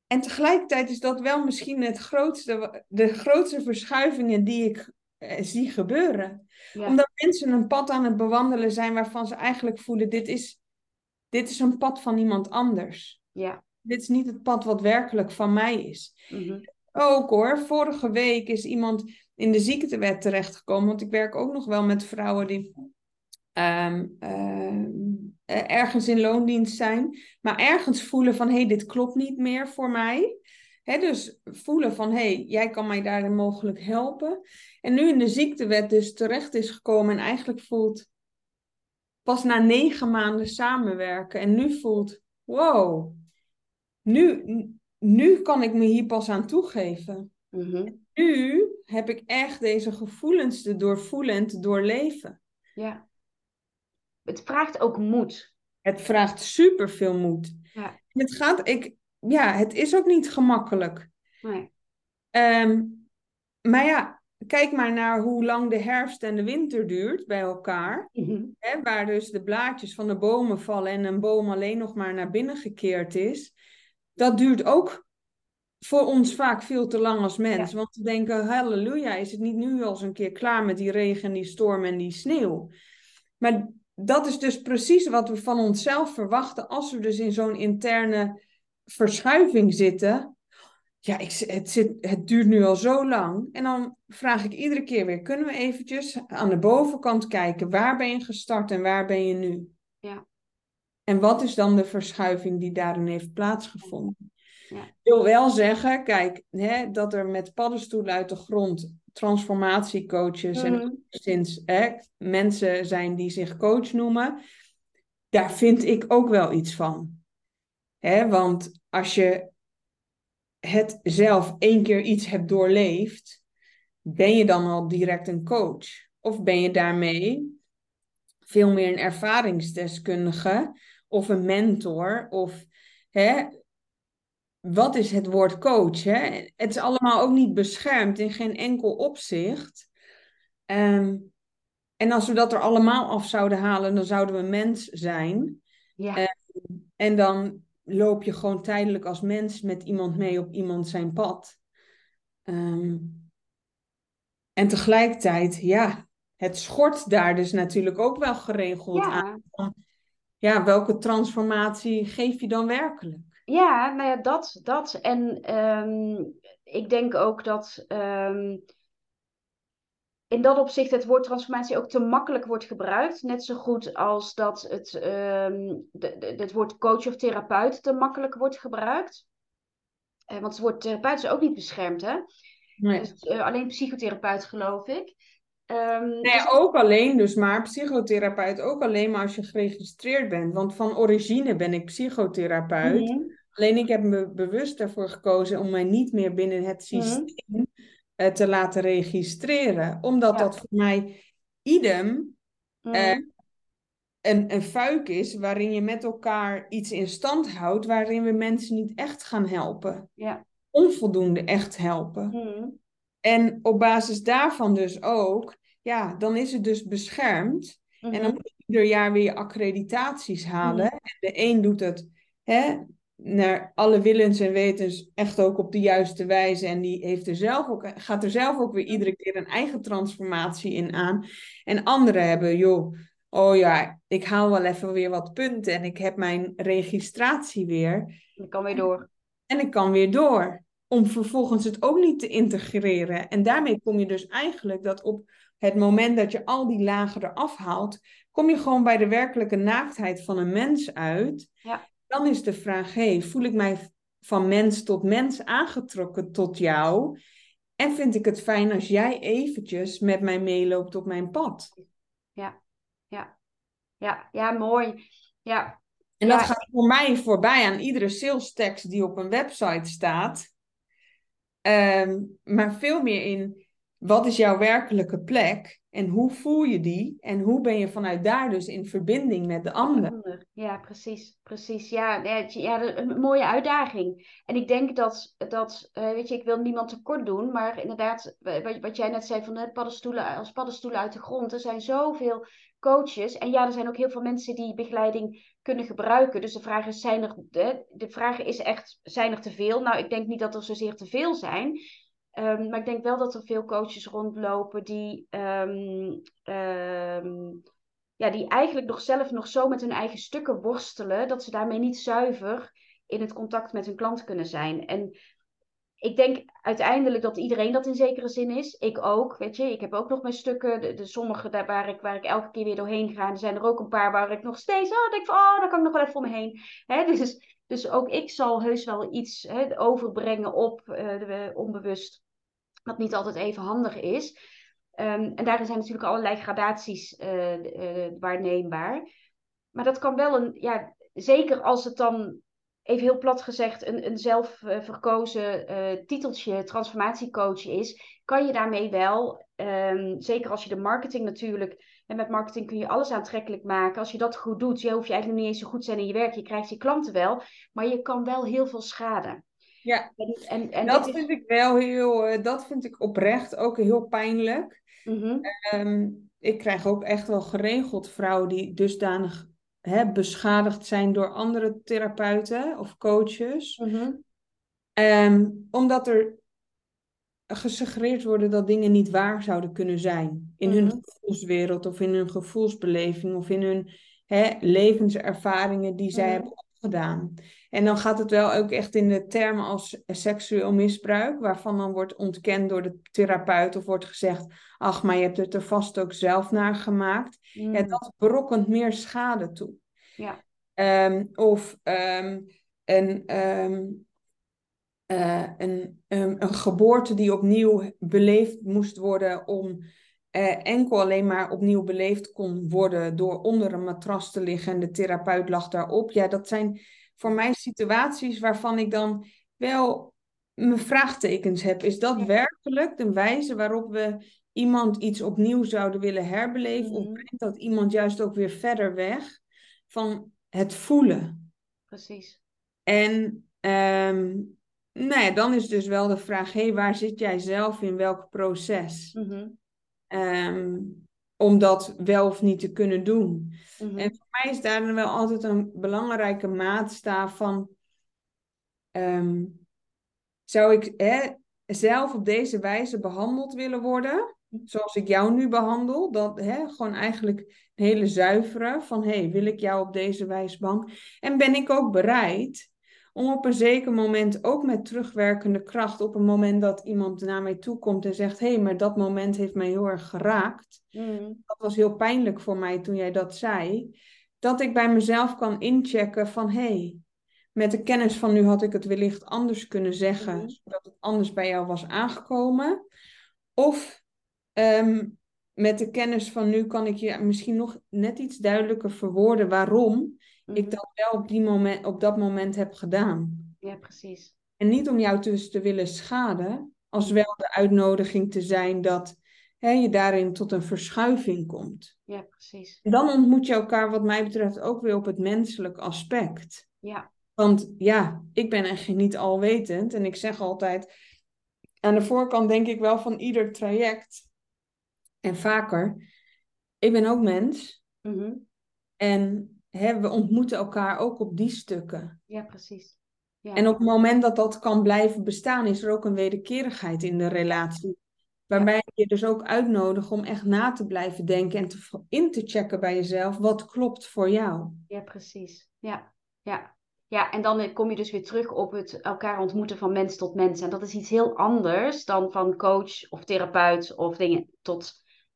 En tegelijkertijd is dat wel misschien het grootste, de grootste verschuivingen die ik eh, zie gebeuren. Ja. Omdat mensen een pad aan het bewandelen zijn waarvan ze eigenlijk voelen, dit is, dit is een pad van iemand anders. Ja. Dit is niet het pad wat werkelijk van mij is. Mhm. Ook hoor, vorige week is iemand in de ziektewet terechtgekomen. Want ik werk ook nog wel met vrouwen die ehm, ehm, eh, ergens in loondienst zijn. Maar ergens voelen van, hé, hey, dit klopt niet meer voor mij. Dus voelen van, hé, hey, jij kan mij daarin mogelijk helpen. En nu in de ziektewet dus terecht is gekomen en eigenlijk voelt... Pas na negen maanden samenwerken en nu voelt, wow, nu, nu kan ik me hier pas aan toegeven. Mhm. Nu heb ik echt deze gevoelens te doorvoelen en te doorleven. Ja. Het vraagt ook moed. Het vraagt superveel moed. Ja. Het gaat, ik, ja, het is ook niet gemakkelijk. Nee. Ehm, maar ja, kijk maar naar hoe lang de herfst en de winter duurt bij elkaar. Mhm. Hè, waar dus de blaadjes van de bomen vallen en een boom alleen nog maar naar binnen gekeerd is. Dat duurt ook voor ons vaak veel te lang als mens. Ja. Want we denken, halleluja, is het niet nu al eens een keer klaar met die regen en die storm en die sneeuw? Maar dat is dus precies wat we van onszelf verwachten als we dus in zo'n interne verschuiving zitten. Ja, ik, het, zit, het duurt nu al zo lang. En dan vraag ik iedere keer weer, kunnen we eventjes aan de bovenkant kijken, waar ben je gestart en waar ben je nu? Ja. En wat is dan de verschuiving die daarin heeft plaatsgevonden? Ja. Ik wil wel zeggen, kijk, hè, dat er met paddenstoelen uit de grond transformatiecoaches en Mhm. sinds hè, mensen zijn die zich coach noemen, daar vind ik ook wel iets van. Hè, want als je het zelf één keer iets hebt doorleefd, ben je dan al direct een coach? Of ben je daarmee veel meer een ervaringsdeskundige of een mentor? Of hè, wat is het woord coach? Hè? Het is allemaal ook niet beschermd in geen enkel opzicht. Ehm, en als we dat er allemaal af zouden halen, dan zouden we mens zijn. Ja. Eh, En dan loop je gewoon tijdelijk als mens met iemand mee op iemand zijn pad. Ehm, en tegelijkertijd, ja, het schort daar dus natuurlijk ook wel geregeld aan. ja. Ja, welke transformatie geef je dan werkelijk? Ja, nou ja, dat. dat. En ehm, ik denk ook dat ehm, in dat opzicht het woord transformatie ook te makkelijk wordt gebruikt. Net zo goed als dat het, ehm, de, de- het woord coach of therapeut te makkelijk wordt gebruikt. Eh, want het woord therapeut is ook niet beschermd, hè? Nee. Dus, eh, alleen psychotherapeut, geloof ik. Ehm, Nee, dus- ook alleen dus maar, psychotherapeut ook alleen maar als je geregistreerd bent. Want van origine ben ik psychotherapeut. Mhm. Alleen ik heb me bewust ervoor gekozen om mij niet meer binnen het systeem eh, te laten registreren. Omdat Ja. dat voor mij idem Mhm. Eh, een, een fuik is waarin je met elkaar iets in stand houdt, waarin we mensen niet echt gaan helpen. Ja. Onvoldoende echt helpen. Mhm. En op basis daarvan dus ook, ja, dan is het dus beschermd. En dan Mhm. moet je ieder jaar weer je accreditaties halen. Mhm. En de een doet het hè, naar alle willens en wetens echt ook op de juiste wijze. En die heeft er zelf ook, gaat er zelf ook weer iedere keer een eigen transformatie in aan. En anderen hebben, joh, oh ja, ik haal wel even weer wat punten en ik heb mijn registratie weer. Ik kan weer door. En ik kan weer door. Om vervolgens het ook niet te integreren. En daarmee kom je dus eigenlijk dat op het moment dat je al die lagen eraf haalt, kom je gewoon bij de werkelijke naaktheid van een mens uit. Ja. Dan is de vraag, hey, voel ik mij van mens tot mens aangetrokken tot jou? En vind ik het fijn als jij eventjes met mij meeloopt op mijn pad? Ja, ja, ja, mooi. Ja, En dat gaat voor mij voorbij aan iedere sales tekst die op een website staat. Ehm, maar veel meer in wat is jouw werkelijke plek en hoe voel je die en hoe ben je vanuit daar dus in verbinding met de ander. Ja, precies. precies. Ja, ja, een mooie uitdaging. En ik denk dat, dat uh, weet je, ik wil niemand tekort doen, maar inderdaad, wat, jij net zei van de paddenstoelen, als paddenstoelen uit de grond, er zijn zoveel coaches. En ja, er zijn ook heel veel mensen die begeleiding kunnen gebruiken. Dus de vraag is, zijn er, de, de vraag is echt, zijn er te veel? Nou, ik denk niet dat er zozeer te veel zijn. Ehm, maar ik denk wel dat er veel coaches rondlopen die, ehm, ehm, ja, die eigenlijk nog zelf nog zo met hun eigen stukken worstelen, dat ze daarmee niet zuiver in het contact met hun klant kunnen zijn. En ik denk uiteindelijk dat iedereen dat in zekere zin is. Ik ook, weet je. Ik heb ook nog mijn stukken. De, sommige daar waar ik, waar ik elke keer weer doorheen ga. Er zijn er ook een paar waar ik nog steeds... Oh, denk van, oh, daar kan ik nog wel even voor me heen. Dus, dus ook ik zal heus wel iets hè, overbrengen op uh, de, onbewust. Wat niet altijd even handig is. Um, en daarin zijn natuurlijk allerlei gradaties uh, waarneembaar. Maar dat kan wel een... Ja, zeker als het dan even heel plat gezegd, een, een zelfverkozen uh, titeltje transformatiecoach is, kan je daarmee wel, um, zeker als je de marketing natuurlijk, en met marketing kun je alles aantrekkelijk maken. Als je dat goed doet, je hoeft je eigenlijk niet eens zo goed zijn in je werk, je krijgt je klanten wel, maar je kan wel heel veel schade. Ja, en, en, dat vind ik wel heel, uh, dat vind ik oprecht ook heel pijnlijk. Mm -hmm. um, ik krijg ook echt wel geregeld vrouwen die dusdanig hè, beschadigd zijn door andere therapeuten of coaches. Mm omdat er gesuggereerd worden dat dingen niet waar zouden kunnen zijn. In hun mhm. gevoelswereld of in hun gevoelsbeleving of in hun hè, levenservaringen die zij mhm. hebben opgedaan. En dan gaat het wel ook echt in de termen als seksueel misbruik, waarvan dan wordt ontkend door de therapeut of wordt gezegd, ach, maar je hebt het er vast ook zelf naar gemaakt. Mm. Ja, dat berokkent meer schade toe. Ja. Um, of um, een, um, uh, een, een geboorte die opnieuw beleefd moest worden om uh, enkel alleen maar opnieuw beleefd kon worden door onder een matras te liggen en de therapeut lag daarop. Ja, dat zijn voor mij situaties waarvan ik dan wel mijn vraagtekens heb. Is dat werkelijk de wijze waarop we iemand iets opnieuw zouden willen herbeleven? Of mhm. brengt dat iemand juist ook weer verder weg van het voelen? Precies. En um, nou ja, dan is dus wel de vraag: hé, hey, waar zit jij zelf in welk proces? Mm um, om dat wel of niet te kunnen doen. Mhm. En voor mij is daar wel altijd een belangrijke maatstaaf van. Ehm, zou ik hè, zelf op deze wijze behandeld willen worden? Zoals ik jou nu behandel. Dat, hè, gewoon eigenlijk een hele zuivere van hey, wil ik jou op deze wijze behandelen? En ben ik ook bereid om op een zeker moment, ook met terugwerkende kracht, op een moment dat iemand naar mij toe komt en zegt: Hé, hey, maar dat moment heeft mij heel erg geraakt. Mm. Dat was heel pijnlijk voor mij toen jij dat zei. Dat ik bij mezelf kan inchecken van: Hé, hey, met de kennis van nu had ik het wellicht anders kunnen zeggen, mm. zodat het anders bij jou was aangekomen. Of um, met de kennis van nu kan ik je misschien nog net iets duidelijker verwoorden waarom ik mhm. dat wel op, die moment, op dat moment heb gedaan. Ja, precies. En niet om jou dus te willen schaden, als mhm. wel de uitnodiging te zijn dat hè, je daarin tot een verschuiving komt. Ja, precies. En dan ontmoet je elkaar, wat mij betreft, ook weer op het menselijk aspect. Ja. Want ja, ik ben echt niet alwetend. En ik zeg altijd, aan de voorkant denk ik wel van ieder traject, en vaker, ik ben ook mens. Mm En hè, we ontmoeten elkaar ook op die stukken. Ja, precies. Ja. En op het moment dat dat kan blijven bestaan, is er ook een wederkerigheid in de relatie. Waarbij ja. je dus ook uitnodigt om echt na te blijven denken en te, in te checken bij jezelf wat klopt voor jou. Ja, precies. Ja, ja. Ja, en dan kom je dus weer terug op het elkaar ontmoeten van mens tot mens. En dat is iets heel anders dan van coach of therapeut of dingen tot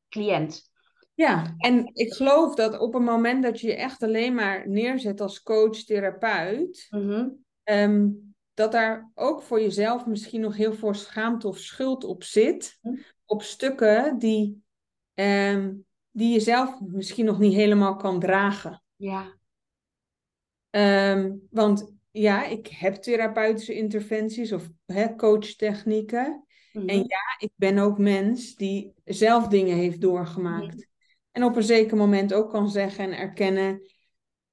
cliënt. Ja, en ik geloof dat op het moment dat je je echt alleen maar neerzet als coach, therapeut, mhm. ehm, dat daar ook voor jezelf misschien nog heel veel schaamte of schuld op zit. Mhm. Op stukken die, um, die je zelf misschien nog niet helemaal kan dragen. Ja. Ehm, want ja, ik heb therapeutische interventies of coachtechnieken. En Mhm. ja, ik ben ook mens die zelf dingen heeft doorgemaakt. En op een zeker moment ook kan zeggen en erkennen,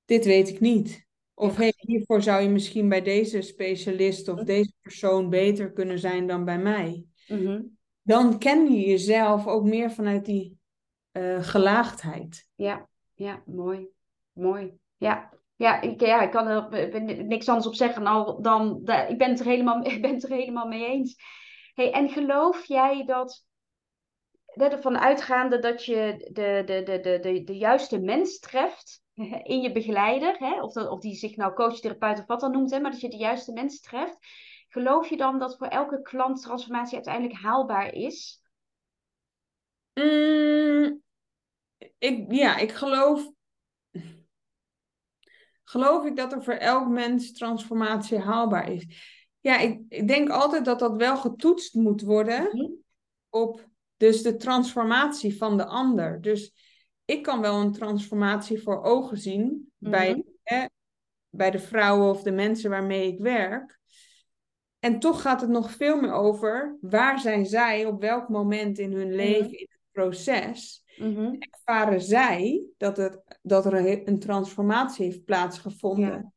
dit weet ik niet. Of hey, hiervoor zou je misschien bij deze specialist of Mhm. deze persoon beter kunnen zijn dan bij mij. Mhm. Dan ken je jezelf ook meer vanuit die eh, gelaagdheid. Ja, ja, mooi. Mooi. Ja, ja, ik, ja, ik kan er niks anders op zeggen dan, dan da- ik ben het er helemaal, ik ben het er helemaal mee eens. Hey, en geloof jij dat ervan uitgaande dat je de, de, de, de, de, de juiste mens treft in je begeleider, hè? Of, dat, of die zich nou coach, therapeut of wat dan noemt, hè? maar dat je de juiste mens treft, geloof je dan dat voor elke klant transformatie uiteindelijk haalbaar is? Mm, ik, ja, ik geloof, geloof ik dat er voor elk mens transformatie haalbaar is. Ja, ik, ik denk altijd dat dat wel getoetst moet worden Mhm. op dus de transformatie van de ander. Dus ik kan wel een transformatie voor ogen zien bij, Mhm. hè, bij de vrouwen of de mensen waarmee ik werk. En toch gaat het nog veel meer over waar zijn zij op welk moment in hun leven, in het proces, Mhm. ervaren zij dat, het, dat er een, een transformatie heeft plaatsgevonden.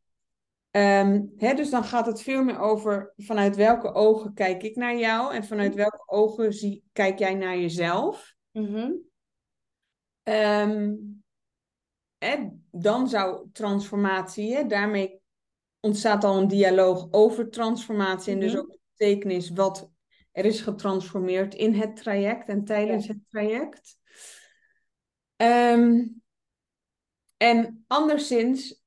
Ehm, hè, dus dan gaat het veel meer over vanuit welke ogen kijk ik naar jou en vanuit welke ogen zie, kijk jij naar jezelf. Mhm. Ehm, hè, dan zou transformatie, hè, daarmee ontstaat al een dialoog over transformatie en dus Mhm. ook de betekenis wat er is getransformeerd in het traject en tijdens het traject. Ehm, en anderszins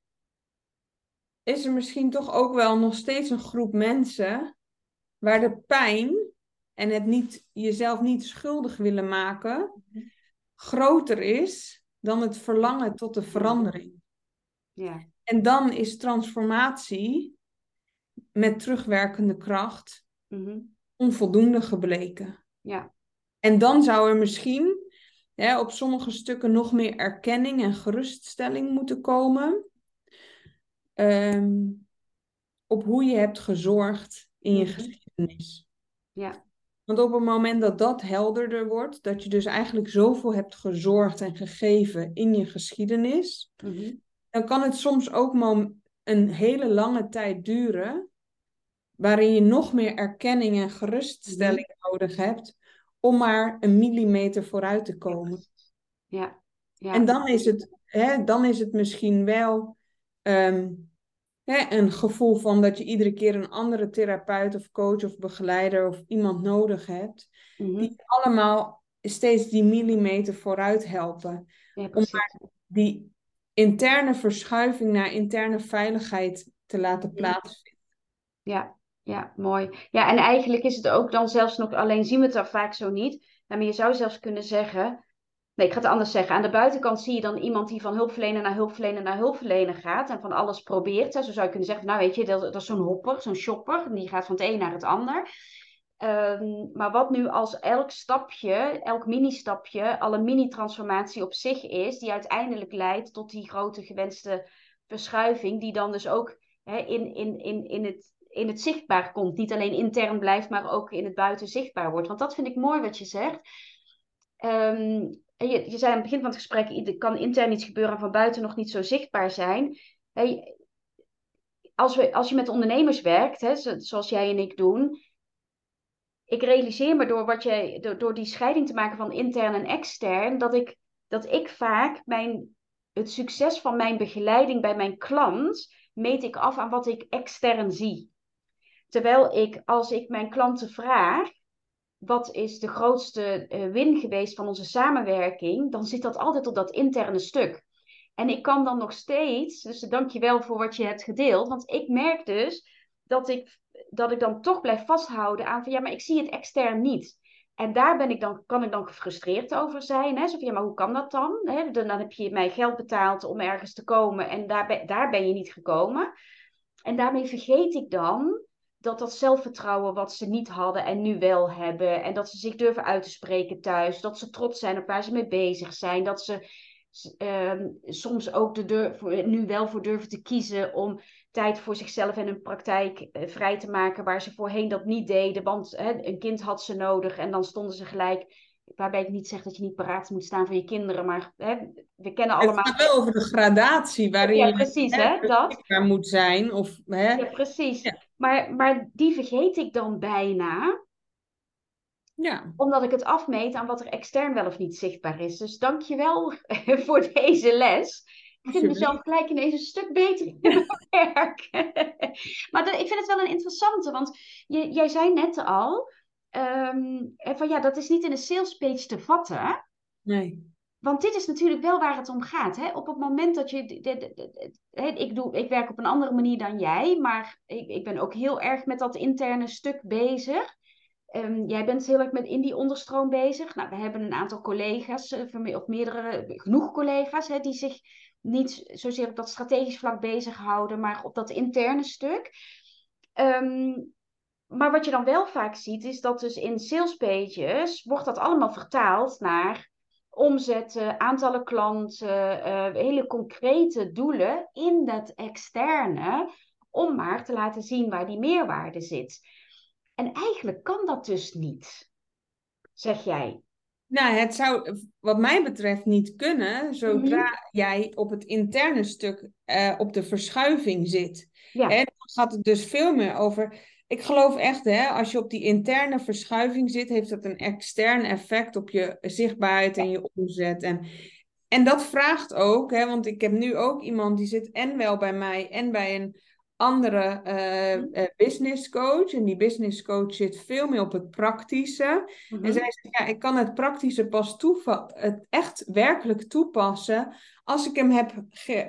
is er misschien toch ook wel nog steeds een groep mensen waar de pijn en het niet, jezelf niet schuldig willen maken groter is dan het verlangen tot de verandering. Ja. En dan is transformatie met terugwerkende kracht Mhm. onvoldoende gebleken. Ja. En dan zou er misschien hè, op sommige stukken nog meer erkenning en geruststelling moeten komen. Ehm, op hoe je hebt gezorgd in je Mhm. geschiedenis. Ja. Want op het moment dat dat helderder wordt, dat je dus eigenlijk zoveel hebt gezorgd en gegeven in je geschiedenis, Mhm. dan kan het soms ook een hele lange tijd duren, waarin je nog meer erkenning en geruststelling nodig hebt om maar een millimeter vooruit te komen. Ja. Ja. En dan is het, hè, dan is het misschien wel ehm, hè, een gevoel van dat je iedere keer een andere therapeut of coach of begeleider of iemand nodig hebt, Mhm. die allemaal steeds die millimeter vooruit helpen. Ja, precies. Die interne verschuiving naar interne veiligheid te laten plaatsvinden. Ja. Ja, mooi. Ja, en eigenlijk is het ook dan zelfs nog, alleen zien we het dan vaak zo niet. Nou, maar je zou zelfs kunnen zeggen, nee, ik ga het anders zeggen. Aan de buitenkant zie je dan iemand die van hulpverlener naar hulpverlener naar hulpverlener gaat en van alles probeert. Zo zou je kunnen zeggen, nou weet je, dat, dat is zo'n hopper, zo'n shopper, die gaat van het een naar het ander. Ehm, maar wat nu als elk stapje, elk mini-stapje, al een mini-transformatie op zich is, die uiteindelijk leidt tot die grote gewenste verschuiving, die dan dus ook hè, in, in, in, in, het, in het zichtbaar komt. Niet alleen intern blijft, maar ook in het buiten zichtbaar wordt. Want dat vind ik mooi wat je zegt. Ehm, je, zei aan het begin van het gesprek, er kan intern iets gebeuren en van buiten nog niet zo zichtbaar zijn. Hey, als, we, als je met ondernemers werkt, hè, zo- zoals jij en ik doen, ik realiseer me door, wat jij, door, door die scheiding te maken van intern en extern, dat ik, dat ik vaak mijn, het succes van mijn begeleiding bij mijn klant meet ik af aan wat ik extern zie. Terwijl ik, als ik mijn klanten vraag, wat is de grootste eh, win geweest van onze samenwerking, dan zit dat altijd op dat interne stuk. En ik kan dan nog steeds, dus dank je wel voor wat je hebt gedeeld, want ik merk dus dat ik, dat ik dan toch blijf vasthouden aan van ja, maar ik zie het extern niet. En daar ben ik dan, kan ik dan gefrustreerd over zijn. Hè? Zo van, ja, maar hoe kan dat dan? Hè? Dan, heb je mij geld betaald om ergens te komen en daar daar ben je niet gekomen. En daarmee vergeet ik dan dat dat zelfvertrouwen wat ze niet hadden en nu wel hebben. En dat ze zich durven uit te spreken thuis. Dat ze trots zijn op waar ze mee bezig zijn. Dat ze ehm, soms ook de durf, nu wel voor durven te kiezen om tijd voor zichzelf en hun praktijk eh, vrij te maken, waar ze voorheen dat niet deden, want hè, een kind had ze nodig en dan stonden ze gelijk. Waarbij ik niet zeg dat je niet paraat moet staan voor je kinderen, maar hè, we kennen allemaal. Het gaat wel over de gradatie waarin ja, precies, je hè, dat. moet zijn. Of, hè? Ja, precies. Maar, maar die vergeet ik dan bijna. Ja. Omdat ik het afmeet aan wat er extern wel of niet zichtbaar is. Dus dank je wel voor deze les. Ik vind mezelf gelijk ineens een stuk beter in mijn werk. maar ik vind het wel een interessante, want je, jij zei net al, ehm, van ja, dat is niet in een sales page te vatten. Nee. Want dit is natuurlijk wel waar het om gaat. Hè? Op het moment dat je. ik, doe, ik werk op een andere manier dan jij, maar ik, ik ben ook heel erg met dat interne stuk bezig. Um, jij bent heel erg met in die onderstroom bezig. Nou, we hebben een aantal collega's, eh, of meerdere, genoeg collega's, die zich niet zozeer op dat strategisch vlak bezighouden, maar op dat interne stuk. Um, maar wat je dan wel vaak ziet, is dat dus in sales pages wordt dat allemaal vertaald naar omzetten, aantallen klanten, uh, hele concrete doelen in dat externe, om maar te laten zien waar die meerwaarde zit. En eigenlijk kan dat dus niet, zeg jij. Nou, het zou wat mij betreft niet kunnen zodra mhm. jij op het interne stuk uh, op de verschuiving zit. Ja. En dan gaat het dus veel meer over. Ik geloof echt, hè, als je op die interne verschuiving zit, heeft dat een extern effect op je zichtbaarheid en je omzet. En, en dat vraagt ook, hè, want ik heb nu ook iemand die zit en wel bij mij en bij een andere uh, uh, business coach. En die business coach zit veel meer op het praktische. En mhm. zij zegt, ja, ik kan het praktische pas het echt werkelijk toepassen als ik hem heb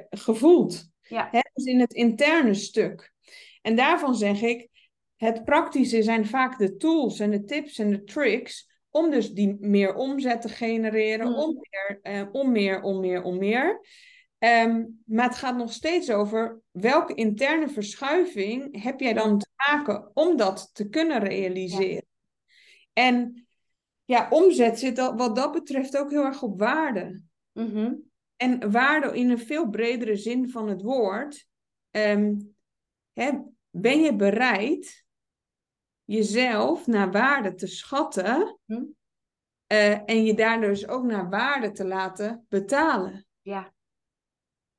gevoeld. Ja. Hè, dus in het interne stuk. En daarvan zeg ik, het praktische zijn vaak de tools en de tips en de tricks om dus die meer omzet te genereren, mhm. om, meer, uh, om meer, om meer, om meer. Ehm, maar het gaat nog steeds over welke interne verschuiving heb jij dan te maken om dat te kunnen realiseren. En ja, omzet zit wat dat betreft ook heel erg op waarde. Mhm. En waarde in een veel bredere zin van het woord. Ehm, hè, ben je bereid jezelf naar waarde te schatten mhm. eh, en je daar dus ook naar waarde te laten betalen? Ja.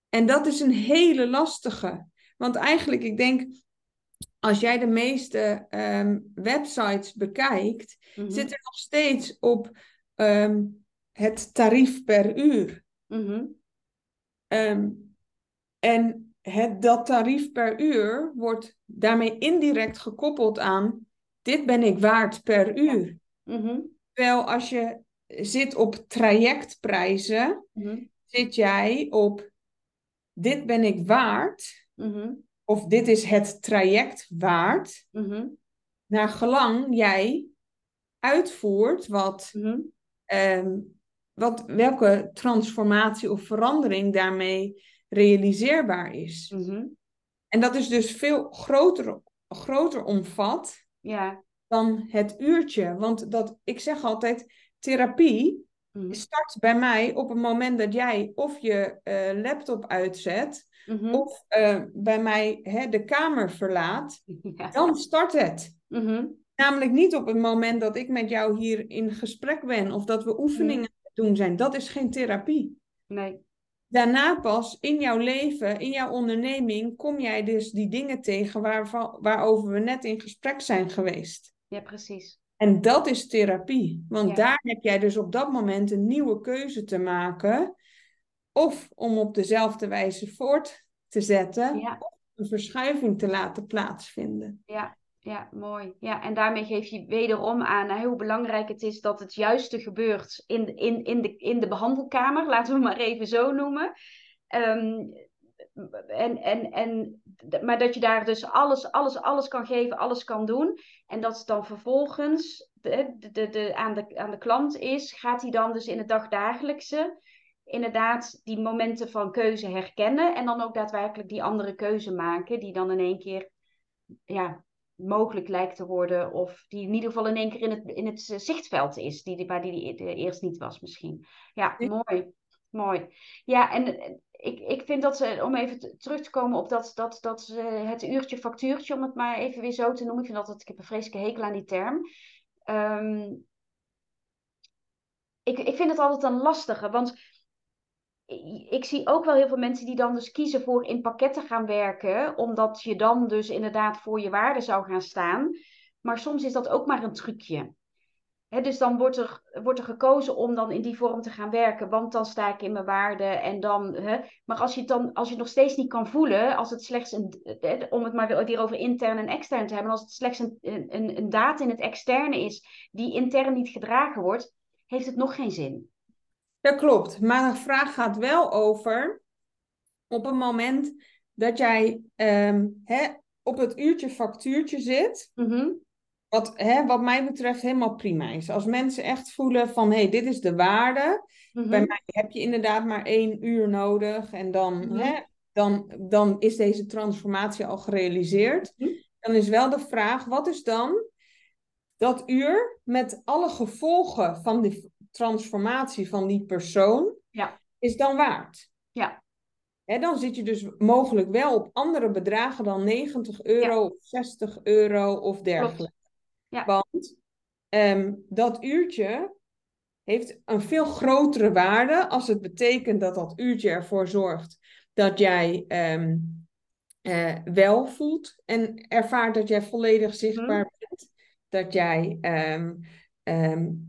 En dat is een hele lastige. Want eigenlijk, ik denk, als jij de meeste ehm, websites bekijkt, mhm. zit er nog steeds op ehm, het tarief per uur. Mhm. Ehm, en het, dat tarief per uur wordt daarmee indirect gekoppeld aan: dit ben ik waard per uur. Mhm. Terwijl als je zit op trajectprijzen, zit jij op dit ben ik waard, mhm. of dit is het traject waard, mhm. naar gelang jij uitvoert wat, mhm. ehm, wat, welke transformatie of verandering daarmee realiseerbaar is. En dat is dus veel groter, groter omvat ja. dan het uurtje. Want dat, ik zeg altijd, therapie Mhm. start bij mij op het moment dat jij of je uh, laptop uitzet, mhm. of uh, bij mij hè, de kamer verlaat, ja. dan start het. Mhm. Namelijk niet op het moment dat ik met jou hier in gesprek ben of dat we oefeningen doen zijn. Dat is geen therapie. Nee. Daarna pas in jouw leven, in jouw onderneming, kom jij dus die dingen tegen waarvan, waarover we net in gesprek zijn geweest. Ja, precies. En dat is therapie. Want daar heb jij dus op dat moment een nieuwe keuze te maken. Of om op dezelfde wijze voort te zetten. Ja. Of een verschuiving te laten plaatsvinden. Ja, ja, mooi. Ja, en daarmee geef je wederom aan hoe belangrijk het is dat het juiste gebeurt in, in, in, de, in de behandelkamer. Laten we maar even zo noemen. Ehm, en, en, en, maar dat je daar dus alles, alles, alles kan geven, alles kan doen. En dat het dan vervolgens de, de, de, aan, de, aan de klant is, gaat hij dan dus in het dagdagelijkse inderdaad die momenten van keuze herkennen. En dan ook daadwerkelijk die andere keuze maken, die dan in één keer ja, mogelijk lijkt te worden. Of die in ieder geval in één keer in het, in het zichtveld is, die, waar die, die eerst niet was misschien. Ja, mooi. Mooi. Ja, en ik, ik vind dat ze, om even terug te komen op dat, dat, dat het uurtje factuurtje, om het maar even weer zo te noemen. Ik vind dat, ik heb een vreselijke hekel aan die term. Ehm, ik, ik vind het altijd een lastige, want ik zie ook wel heel veel mensen die dan dus kiezen voor in pakketten gaan werken, omdat je dan dus inderdaad voor je waarde zou gaan staan. Maar soms is dat ook maar een trucje dus dan wordt er, wordt er gekozen om dan in die vorm te gaan werken, want dan sta ik in mijn waarde en dan. maar als je het dan, als je nog steeds niet kan voelen, als het slechts een, om het maar weer over intern en extern te hebben, als het slechts een, een, een daad in het externe is die intern niet gedragen wordt, heeft het nog geen zin. Dat klopt, maar de vraag gaat wel over op een moment dat jij um, op het uurtje factuurtje zit. Mhm. Wat, hè, wat mij betreft helemaal prima is. Als mensen echt voelen van, hé, hey, dit is de waarde. Mhm. Bij mij heb je inderdaad maar één uur nodig. En dan, mhm. hè, dan, dan is deze transformatie al gerealiseerd. Dan is wel de vraag, wat is dan dat uur met alle gevolgen van die transformatie van die persoon, ja. is dan waard? Ja. Hè, dan zit je dus mogelijk wel op andere bedragen dan 90 euro of 60 euro of dergelijke. Ja. Want ehm, dat uurtje heeft een veel grotere waarde als het betekent dat dat uurtje ervoor zorgt dat jij um, uh, wel voelt en ervaart dat jij volledig zichtbaar mhm. bent. Dat jij um,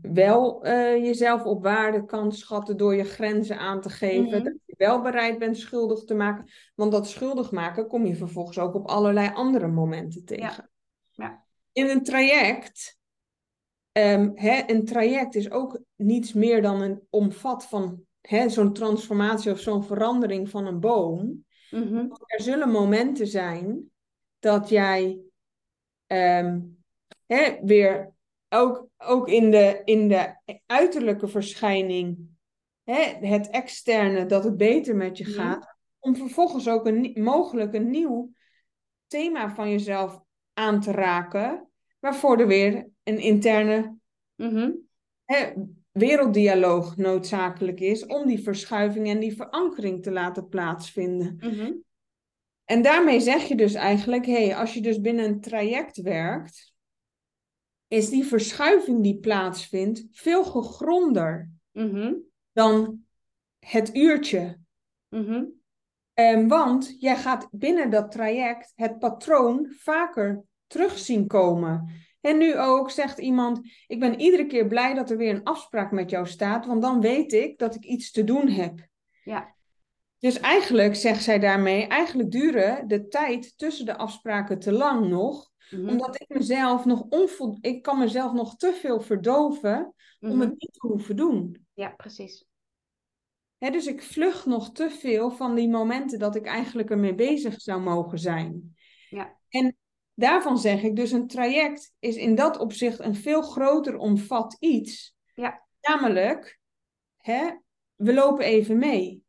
wel uh, jezelf op waarde kan schatten door je grenzen aan te geven. Mhm. Dat je wel bereid bent schuldig te maken. Want dat schuldig maken kom je vervolgens ook op allerlei andere momenten tegen. Ja. ja in een traject, um, hè, een traject is ook niets meer dan een omvat van zo'n transformatie of zo'n verandering van een boom. Mhm. Er zullen momenten zijn dat jij um, hè, weer ook, ook in, de, in de uiterlijke verschijning, hè, het externe, dat het beter met je gaat, om vervolgens ook een, mogelijk een nieuw thema van jezelf aan te raken, waarvoor er weer een interne mhm. hè, werelddialoog noodzakelijk is om die verschuiving en die verankering te laten plaatsvinden. Mhm. En daarmee zeg je dus eigenlijk, hé, hey, als je dus binnen een traject werkt, is die verschuiving die plaatsvindt veel gegronder mhm. dan het uurtje. Um, want jij gaat binnen dat traject het patroon vaker terug zien komen. En nu ook zegt iemand: Ik ben iedere keer blij dat er weer een afspraak met jou staat, want dan weet ik dat ik iets te doen heb. Ja. Dus eigenlijk, zegt zij daarmee, eigenlijk duren de tijd tussen de afspraken te lang nog, mhm. omdat ik mezelf nog onvol... ik kan mezelf nog te veel verdoven om het mhm. niet te hoeven doen. Ja, precies. dus ik vlug nog te veel van die momenten dat ik eigenlijk ermee bezig zou mogen zijn. Ja. En daarvan zeg ik dus een traject is in dat opzicht een veel groter omvat iets. Ja. Namelijk, hè, we lopen even mee.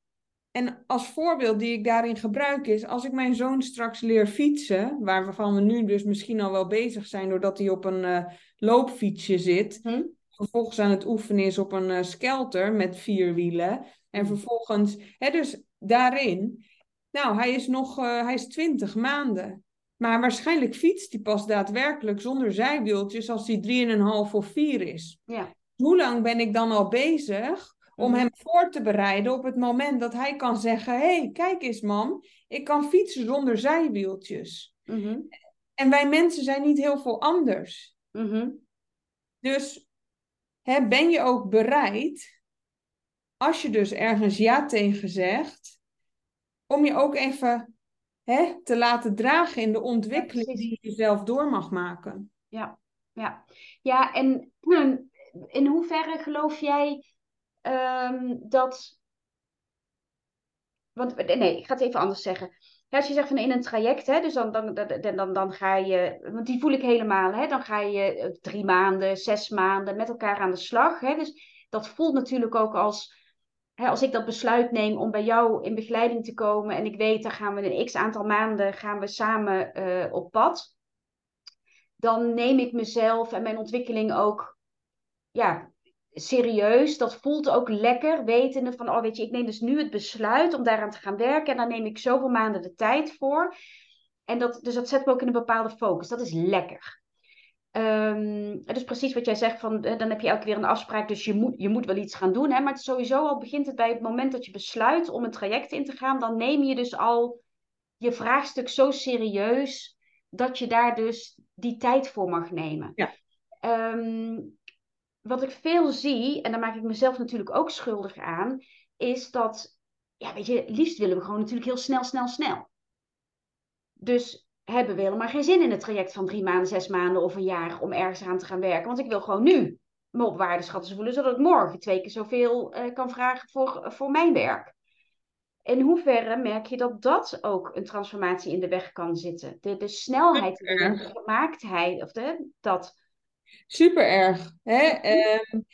En als voorbeeld die ik daarin gebruik is, als ik mijn zoon straks leer fietsen, waarvan we nu dus misschien al wel bezig zijn doordat hij op een uh, loopfietsje zit, hm? vervolgens aan het oefenen is op een uh, skelter met vier wielen, en hm. vervolgens, hè, dus daarin, nou, hij is nog, uh, hij is twintig maanden. Maar waarschijnlijk fietst hij pas daadwerkelijk zonder zijwieltjes als hij 3,5 of 4 is. Ja. Hoe lang ben ik dan al bezig om mhm. hem voor te bereiden op het moment dat hij kan zeggen: Hé, hey, kijk eens, mam, ik kan fietsen zonder zijwieltjes. Mhm. En wij mensen zijn niet heel veel anders. Mhm. Dus hè, ben je ook bereid, als je dus ergens ja tegen zegt, om je ook even hè, te laten dragen in de ontwikkeling die je zelf door mag maken. Ja, ja. ja en in hoeverre geloof jij um, dat. Want nee, ik ga het even anders zeggen. als je zegt van in een traject, hè, dus dan, dan, dan, dan, dan ga je, want die voel ik helemaal, hè, dan ga je eh, drie maanden, zes maanden met elkaar aan de slag. Hè, dus dat voelt natuurlijk ook als als ik dat besluit neem om bij jou in begeleiding te komen en ik weet, dan gaan we een x aantal maanden gaan we samen uh, op pad, dan neem ik mezelf en mijn ontwikkeling ook, ja, serieus. Dat voelt ook lekker, wetende van, oh weet je, ik neem dus nu het besluit om daaraan te gaan werken. En daar neem ik zoveel maanden de tijd voor. En dat, dus dat zet me ook in een bepaalde focus. Dat is lekker. Um, dus precies wat jij zegt, van, dan heb je elke keer een afspraak, dus je moet, je moet wel iets gaan doen. Hè? Maar het sowieso al begint het bij het moment dat je besluit om een traject in te gaan, dan neem je dus al je vraagstuk zo serieus dat je daar dus die tijd voor mag nemen. Ja. Um, wat ik veel zie, en daar maak ik mezelf natuurlijk ook schuldig aan, is dat, ja, weet je, liefst willen we gewoon natuurlijk heel snel, snel, snel. Dus hebben we helemaal geen zin in het traject van drie maanden, zes maanden of een jaar om ergens aan te gaan werken. Want ik wil gewoon nu me op waardeschatten voelen, zodat ik morgen twee keer zoveel uh, kan vragen voor, voor mijn werk. In hoeverre merk je dat dat ook een transformatie in de weg kan zitten? De, de snelheid, de gemaaktheid, of de, dat. Super erg. Hè? Um,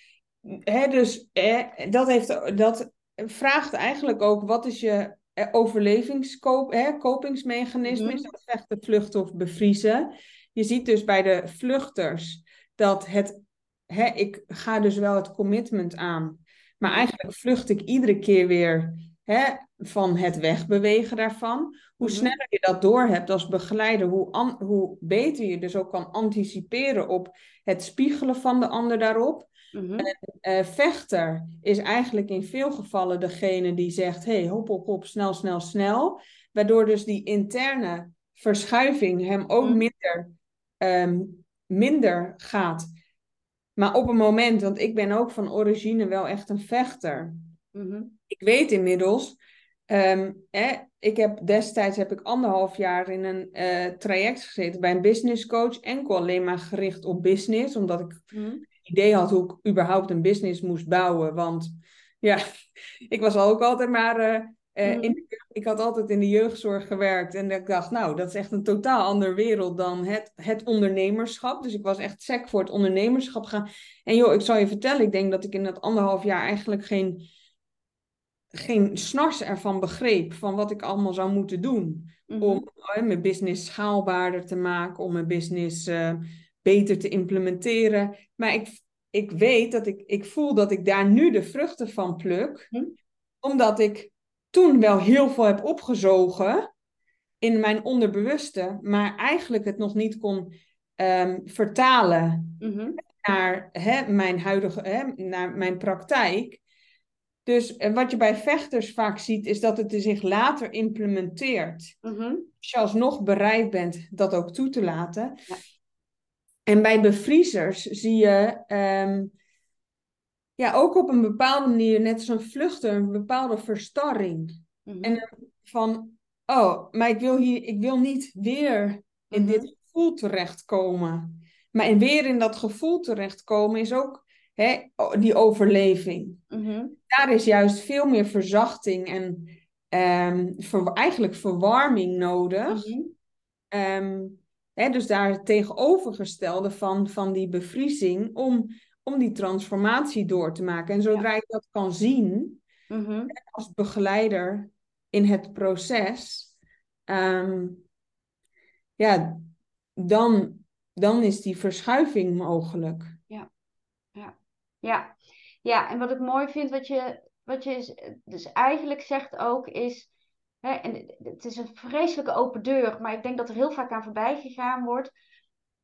hè, dus hè, dat, heeft, dat vraagt eigenlijk ook, wat is je overlevingskopingsmechanisme? Is mhm. dat vechten, vluchten of bevriezen? Je ziet dus bij de vluchters dat het, hè, ik ga dus wel het commitment aan, maar eigenlijk vlucht ik iedere keer weer hè, van het wegbewegen daarvan. Hoe mhm. sneller je dat door hebt als begeleider, hoe, hoe beter je dus ook kan anticiperen op het spiegelen van de ander daarop. Mm en, vechter is eigenlijk in veel gevallen degene die zegt: hey, hop, hop, hop, snel, snel, snel. Waardoor dus die interne verschuiving hem ook mhm. minder, ehm, minder gaat. Maar op een moment, want ik ben ook van origine wel echt een vechter. Mhm. Ik weet inmiddels Um, ik heb destijds heb ik anderhalf jaar in een uh, traject gezeten bij een business coach, enkel alleen maar gericht op business, omdat ik mm. een idee had hoe ik überhaupt een business moest bouwen. Want ja, ik was ook altijd maar. Uh, uh, in ik had altijd in de jeugdzorg gewerkt en ik dacht, nou, dat is echt een totaal andere wereld dan het, het ondernemerschap. Dus ik was echt sec voor het ondernemerschap gaan. En joh, ik zal je vertellen, ik denk dat ik in dat anderhalf jaar eigenlijk geen geen snars ervan begreep van wat ik allemaal zou moeten doen. Mhm. Om mijn business schaalbaarder te maken, om mijn business uh, beter te implementeren. Maar ik, ik weet dat ik, ik voel dat ik daar nu de vruchten van pluk. Mhm. Omdat ik toen wel heel veel heb opgezogen in mijn onderbewuste, maar eigenlijk het nog niet kon um, vertalen mhm. naar hè, mijn huidige, hè, naar mijn praktijk. Dus wat je bij vechters vaak ziet, is dat het zich later implementeert. Mm Als je alsnog bereid bent dat ook toe te laten. Ja. En bij bevriezers zie je ehm, ja, ook op een bepaalde manier, net als een vluchter, een bepaalde verstarring. Mhm. En van, oh, maar ik wil, hier, ik wil niet weer in mhm. dit gevoel terechtkomen. Maar en weer in dat gevoel terechtkomen is ook hè, die overleving. Mhm. Daar is juist veel meer verzachting en um, eigenlijk verwarming nodig. Mhm. Ehm, hè, dus daar het tegenovergestelde van, van die bevriezing om, om die transformatie door te maken. En zodra je dat kan zien mhm. als begeleider in het proces, ehm, ja, dan, dan is die verschuiving mogelijk. Ja. ja, en wat ik mooi vind, wat je, wat je dus eigenlijk zegt ook, is. Hè, en het is een vreselijke open deur, maar ik denk dat er heel vaak aan voorbij gegaan wordt.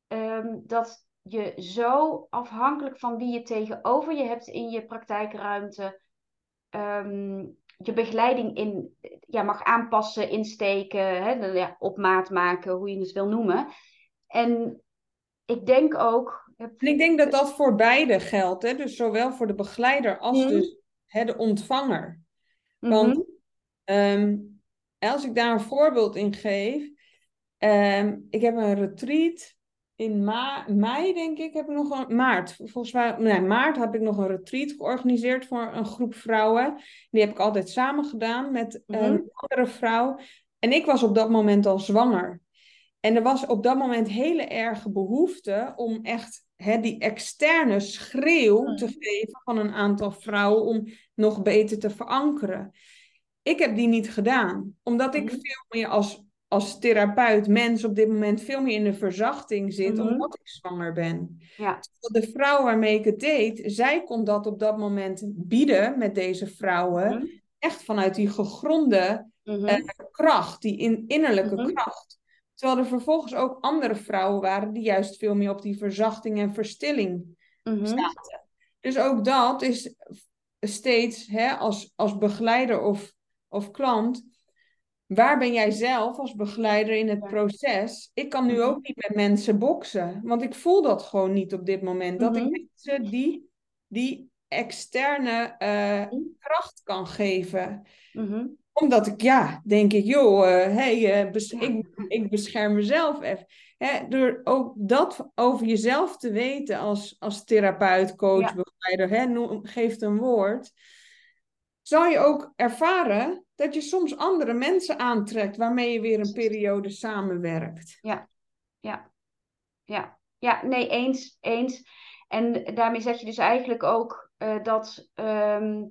Ehm, dat je zo afhankelijk van wie je tegenover je hebt in je praktijkruimte. Um, je begeleiding in, ja, mag aanpassen, insteken, hè, ja, op maat maken, hoe je het wil noemen. En ik denk ook en ik denk dat dat voor beide geldt, hè? dus zowel voor de begeleider als mhm. dus, hè, de ontvanger. Want mhm. ehm, als ik daar een voorbeeld in geef, ehm, ik heb een retreat in ma mei, denk ik, heb ik nog een maart. Volgens mij, nee, maart heb ik nog een retreat georganiseerd voor een groep vrouwen. Die heb ik altijd samen gedaan met een mhm. andere vrouw. En ik was op dat moment al zwanger. En er was op dat moment hele erge behoefte om echt hè, die externe schreeuw te geven van een aantal vrouwen om nog beter te verankeren. Ik heb die niet gedaan, omdat ik veel meer als, als therapeut, mens op dit moment veel meer in de verzachting zit, Mhm. omdat ik zwanger ben. Ja. De vrouw waarmee ik het deed, zij kon dat op dat moment bieden met deze vrouwen. Mhm. Echt vanuit die gegronde Mhm. eh, kracht, die in, innerlijke Mhm. kracht. Terwijl er vervolgens ook andere vrouwen waren die juist veel meer op die verzachting en verstilling Mhm. zaten. Dus ook dat is steeds hè, als, als begeleider of, of klant. Waar ben jij zelf als begeleider in het proces? Ik kan nu Mhm. ook niet met mensen boksen, want ik voel dat gewoon niet op dit moment. Dat Mhm. ik mensen die, die externe eh, Mhm. kracht kan geven Mhm. Omdat ik, ja, denk ik, joh, eh, hey, eh, bes- Ja. ik, ik bescherm mezelf even. Hè, door ook dat over jezelf te weten als, als therapeut, coach, Ja. begeleider, hè, noem, geeft een woord, zal je ook ervaren dat je soms andere mensen aantrekt waarmee je weer een periode samenwerkt. Ja, ja, ja, nee, eens, eens. En daarmee zeg je dus eigenlijk ook eh, dat ehm,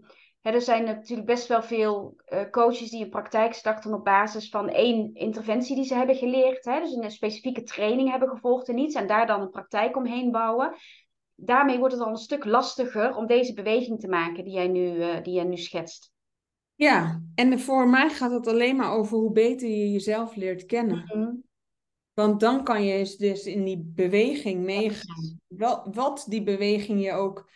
er zijn natuurlijk best wel veel eh, coaches die een praktijk starten op basis van één interventie die ze hebben geleerd. Hè, dus een specifieke training hebben gevolgd en iets en daar dan een praktijk omheen bouwen. Daarmee wordt het al een stuk lastiger om deze beweging te maken die jij nu, eh, die jij nu schetst. Ja, en voor mij gaat het alleen maar over hoe beter je jezelf leert kennen. Mhm. Want dan kan je dus in die beweging meegaan. Wat, wat die beweging je ook,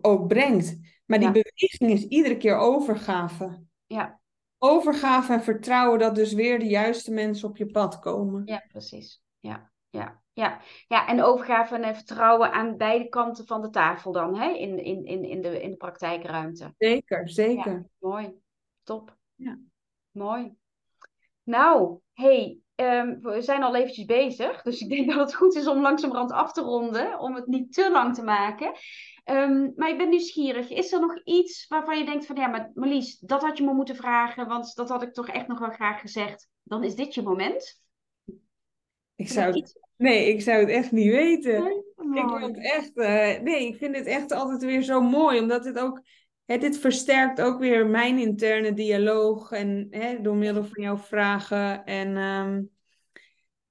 ook brengt. Maar die Ja. beweging is iedere keer overgave. Ja, Overgave en vertrouwen dat dus weer de juiste mensen op je pad komen. ja, precies. Ja, ja, ja. Ja, en overgave en vertrouwen aan beide kanten van de tafel dan, hè? In, in, in, in, de, in de praktijkruimte. Zeker, zeker. Mooi. Top. Ja. Mooi. Nou, hey, ehm, we zijn al eventjes bezig. Dus ik denk dat het goed is om langzamerhand af te ronden. Om het niet te lang te maken. Ehm, maar ik ben nieuwsgierig. Is er nog iets waarvan je denkt van... Ja, maar Marlies, dat had je me moeten vragen. Want dat had ik toch echt nog wel graag gezegd. Dan is dit je moment. Ik zou het, iets? nee, ik zou het echt niet weten. Nee? Ik vind het echt, eh, nee, ik vind het echt altijd weer zo mooi, omdat het ook, hè, dit versterkt ook weer mijn interne dialoog en hè, door middel van jouw vragen en, ehm,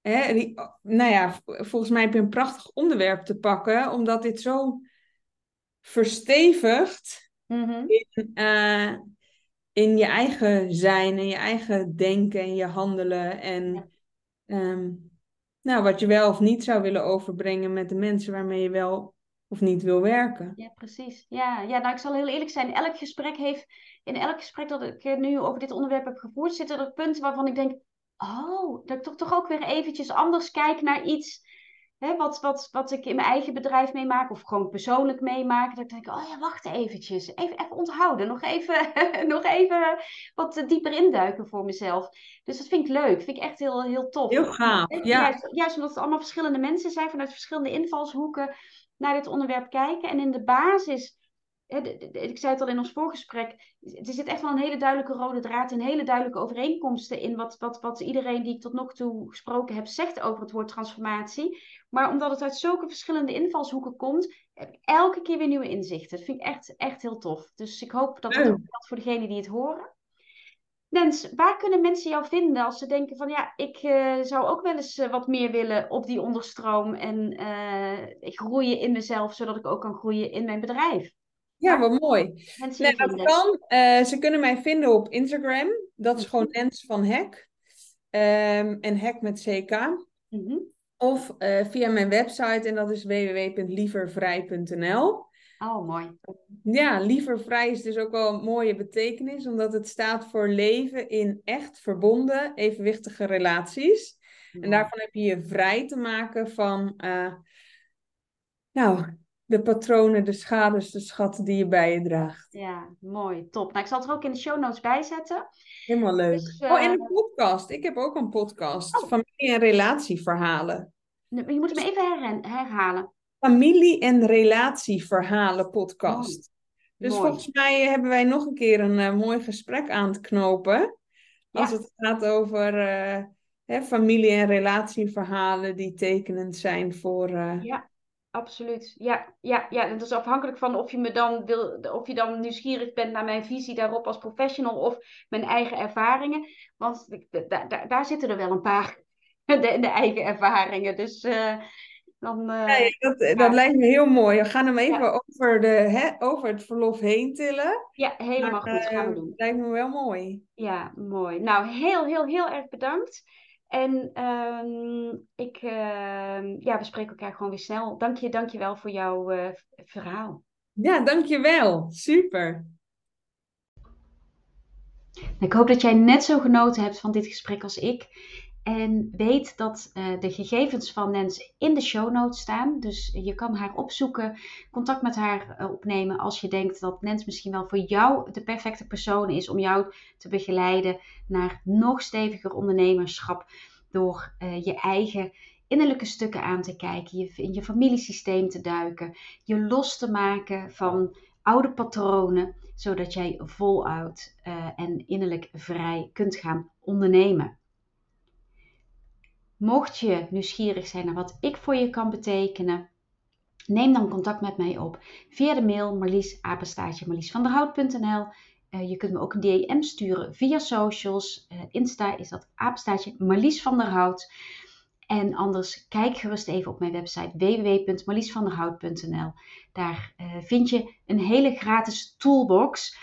hè, die, nou ja, volgens mij heb je een prachtig onderwerp te pakken, omdat dit zo verstevigt Mhm. in, eh, in je eigen zijn en je eigen denken en je handelen en ehm, nou, wat je wel of niet zou willen overbrengen met de mensen waarmee je wel of niet wil werken. Ja, precies. Ja, ja, nou, ik zal heel eerlijk zijn. Elk gesprek heeft, in elk gesprek dat ik eh, nu over dit onderwerp heb gevoerd, zitten er punten waarvan ik denk, oh, dat ik toch, toch ook weer eventjes anders kijk naar iets, hè, wat, wat, wat ik in mijn eigen bedrijf meemaak, of gewoon persoonlijk meemaak. Dat ik denk, oh ja, wacht eventjes. Even, even onthouden. Nog even, nog even wat dieper induiken voor mezelf. Dus dat vind ik leuk. Vind ik echt heel, heel tof. Heel gaaf, ja. Juist, juist omdat het allemaal verschillende mensen zijn, vanuit verschillende invalshoeken naar dit onderwerp kijken. En in de basis, ik zei het al in ons voorgesprek, er zit echt wel een hele duidelijke rode draad en hele duidelijke overeenkomsten in wat, wat, wat iedereen die ik tot nog toe gesproken heb zegt over het woord transformatie. Maar omdat het uit zulke verschillende invalshoeken komt, heb ik elke keer weer nieuwe inzichten. Dat vind ik echt, echt heel tof. Dus ik hoop dat dat Leuk. ook geldt voor degenen die het horen. Nens, waar kunnen mensen jou vinden als ze denken van ja, ik eh, zou ook wel eens eh, wat meer willen op die onderstroom en eh, groeien in mezelf, zodat ik ook kan groeien in mijn bedrijf? Ja, wat mooi. Nee, je dat kan. Eh, ze kunnen mij vinden op Instagram. Dat is gewoon Mhm. Nens van Hek. Ehm, en Hek met CK. Mhm. Of eh, via mijn website en dat is www.lievervrij.nl. Oh, mooi. Ja, lievervrij is dus ook wel een mooie betekenis, omdat het staat voor leven in echt verbonden, evenwichtige relaties. En daarvan heb je je vrij te maken van, eh, nou, de patronen, de schades, de schatten die je bij je draagt. Ja, mooi. Top. Nou, ik zal het er ook in de show notes bij zetten. Helemaal leuk. Dus, eh, Oh, en een podcast. Ik heb ook een podcast. Oh. Familie- en relatieverhalen. Je moet hem even herhalen. Familie- en relatieverhalen podcast. Mooi. Dus Mooi. volgens mij hebben wij nog een keer een eh, mooi gesprek aan te knopen. Als Ja. het gaat over eh, hè, familie- en relatieverhalen die tekenend zijn voor, Ja, absoluut. Ja, ja, ja. Dat is afhankelijk van of je me dan wil, of je dan nieuwsgierig bent naar mijn visie daarop als professional of mijn eigen ervaringen. Want daar, daar zitten er wel een paar, de, de eigen ervaringen. Dus uh, dan. Uh, ja, dat, dat lijkt me heel mooi. We gaan hem even over, de, hè, over het verlof heen tillen. Ja, helemaal maar, goed. Gaan we doen. Lijkt me wel mooi. Ja, mooi. Nou, heel, heel, heel erg bedankt. En uh, ik, uh, ja, we spreken elkaar gewoon weer snel. Dank je, dank je wel voor jouw uh, verhaal. Ja, dank je wel. Super. Ik hoop dat jij net zo genoten hebt van dit gesprek als ik. En weet dat uh, de gegevens van Nens in de show notes staan. Dus je kan haar opzoeken, contact met haar uh, opnemen als je denkt dat Nens misschien wel voor jou de perfecte persoon is om jou te begeleiden naar nog steviger ondernemerschap. Door uh, je eigen innerlijke stukken aan te kijken, je, in je familiesysteem te duiken, je los te maken van oude patronen, zodat jij voluit en innerlijk vrij kunt gaan ondernemen. Mocht je nieuwsgierig zijn naar wat ik voor je kan betekenen, neem dan contact met mij op via de mail marlies marliesvanderhout.nl. Uh, je kunt me ook een DM sturen via socials. Uh, Insta is dat apenstaatje Marlies van der Hout. En anders kijk gerust even op mijn website www.marliesvanderhout.nl. Daar uh, vind je een hele gratis toolbox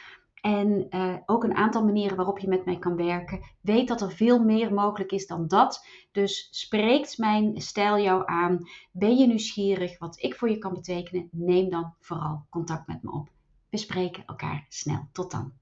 en uh, ook een aantal manieren waarop je met mij kan werken. Weet dat er veel meer mogelijk is dan dat. Dus spreekt mijn stijl jou aan. Ben je nieuwsgierig wat ik voor je kan betekenen? Neem dan vooral contact met me op. We spreken elkaar snel. Tot dan.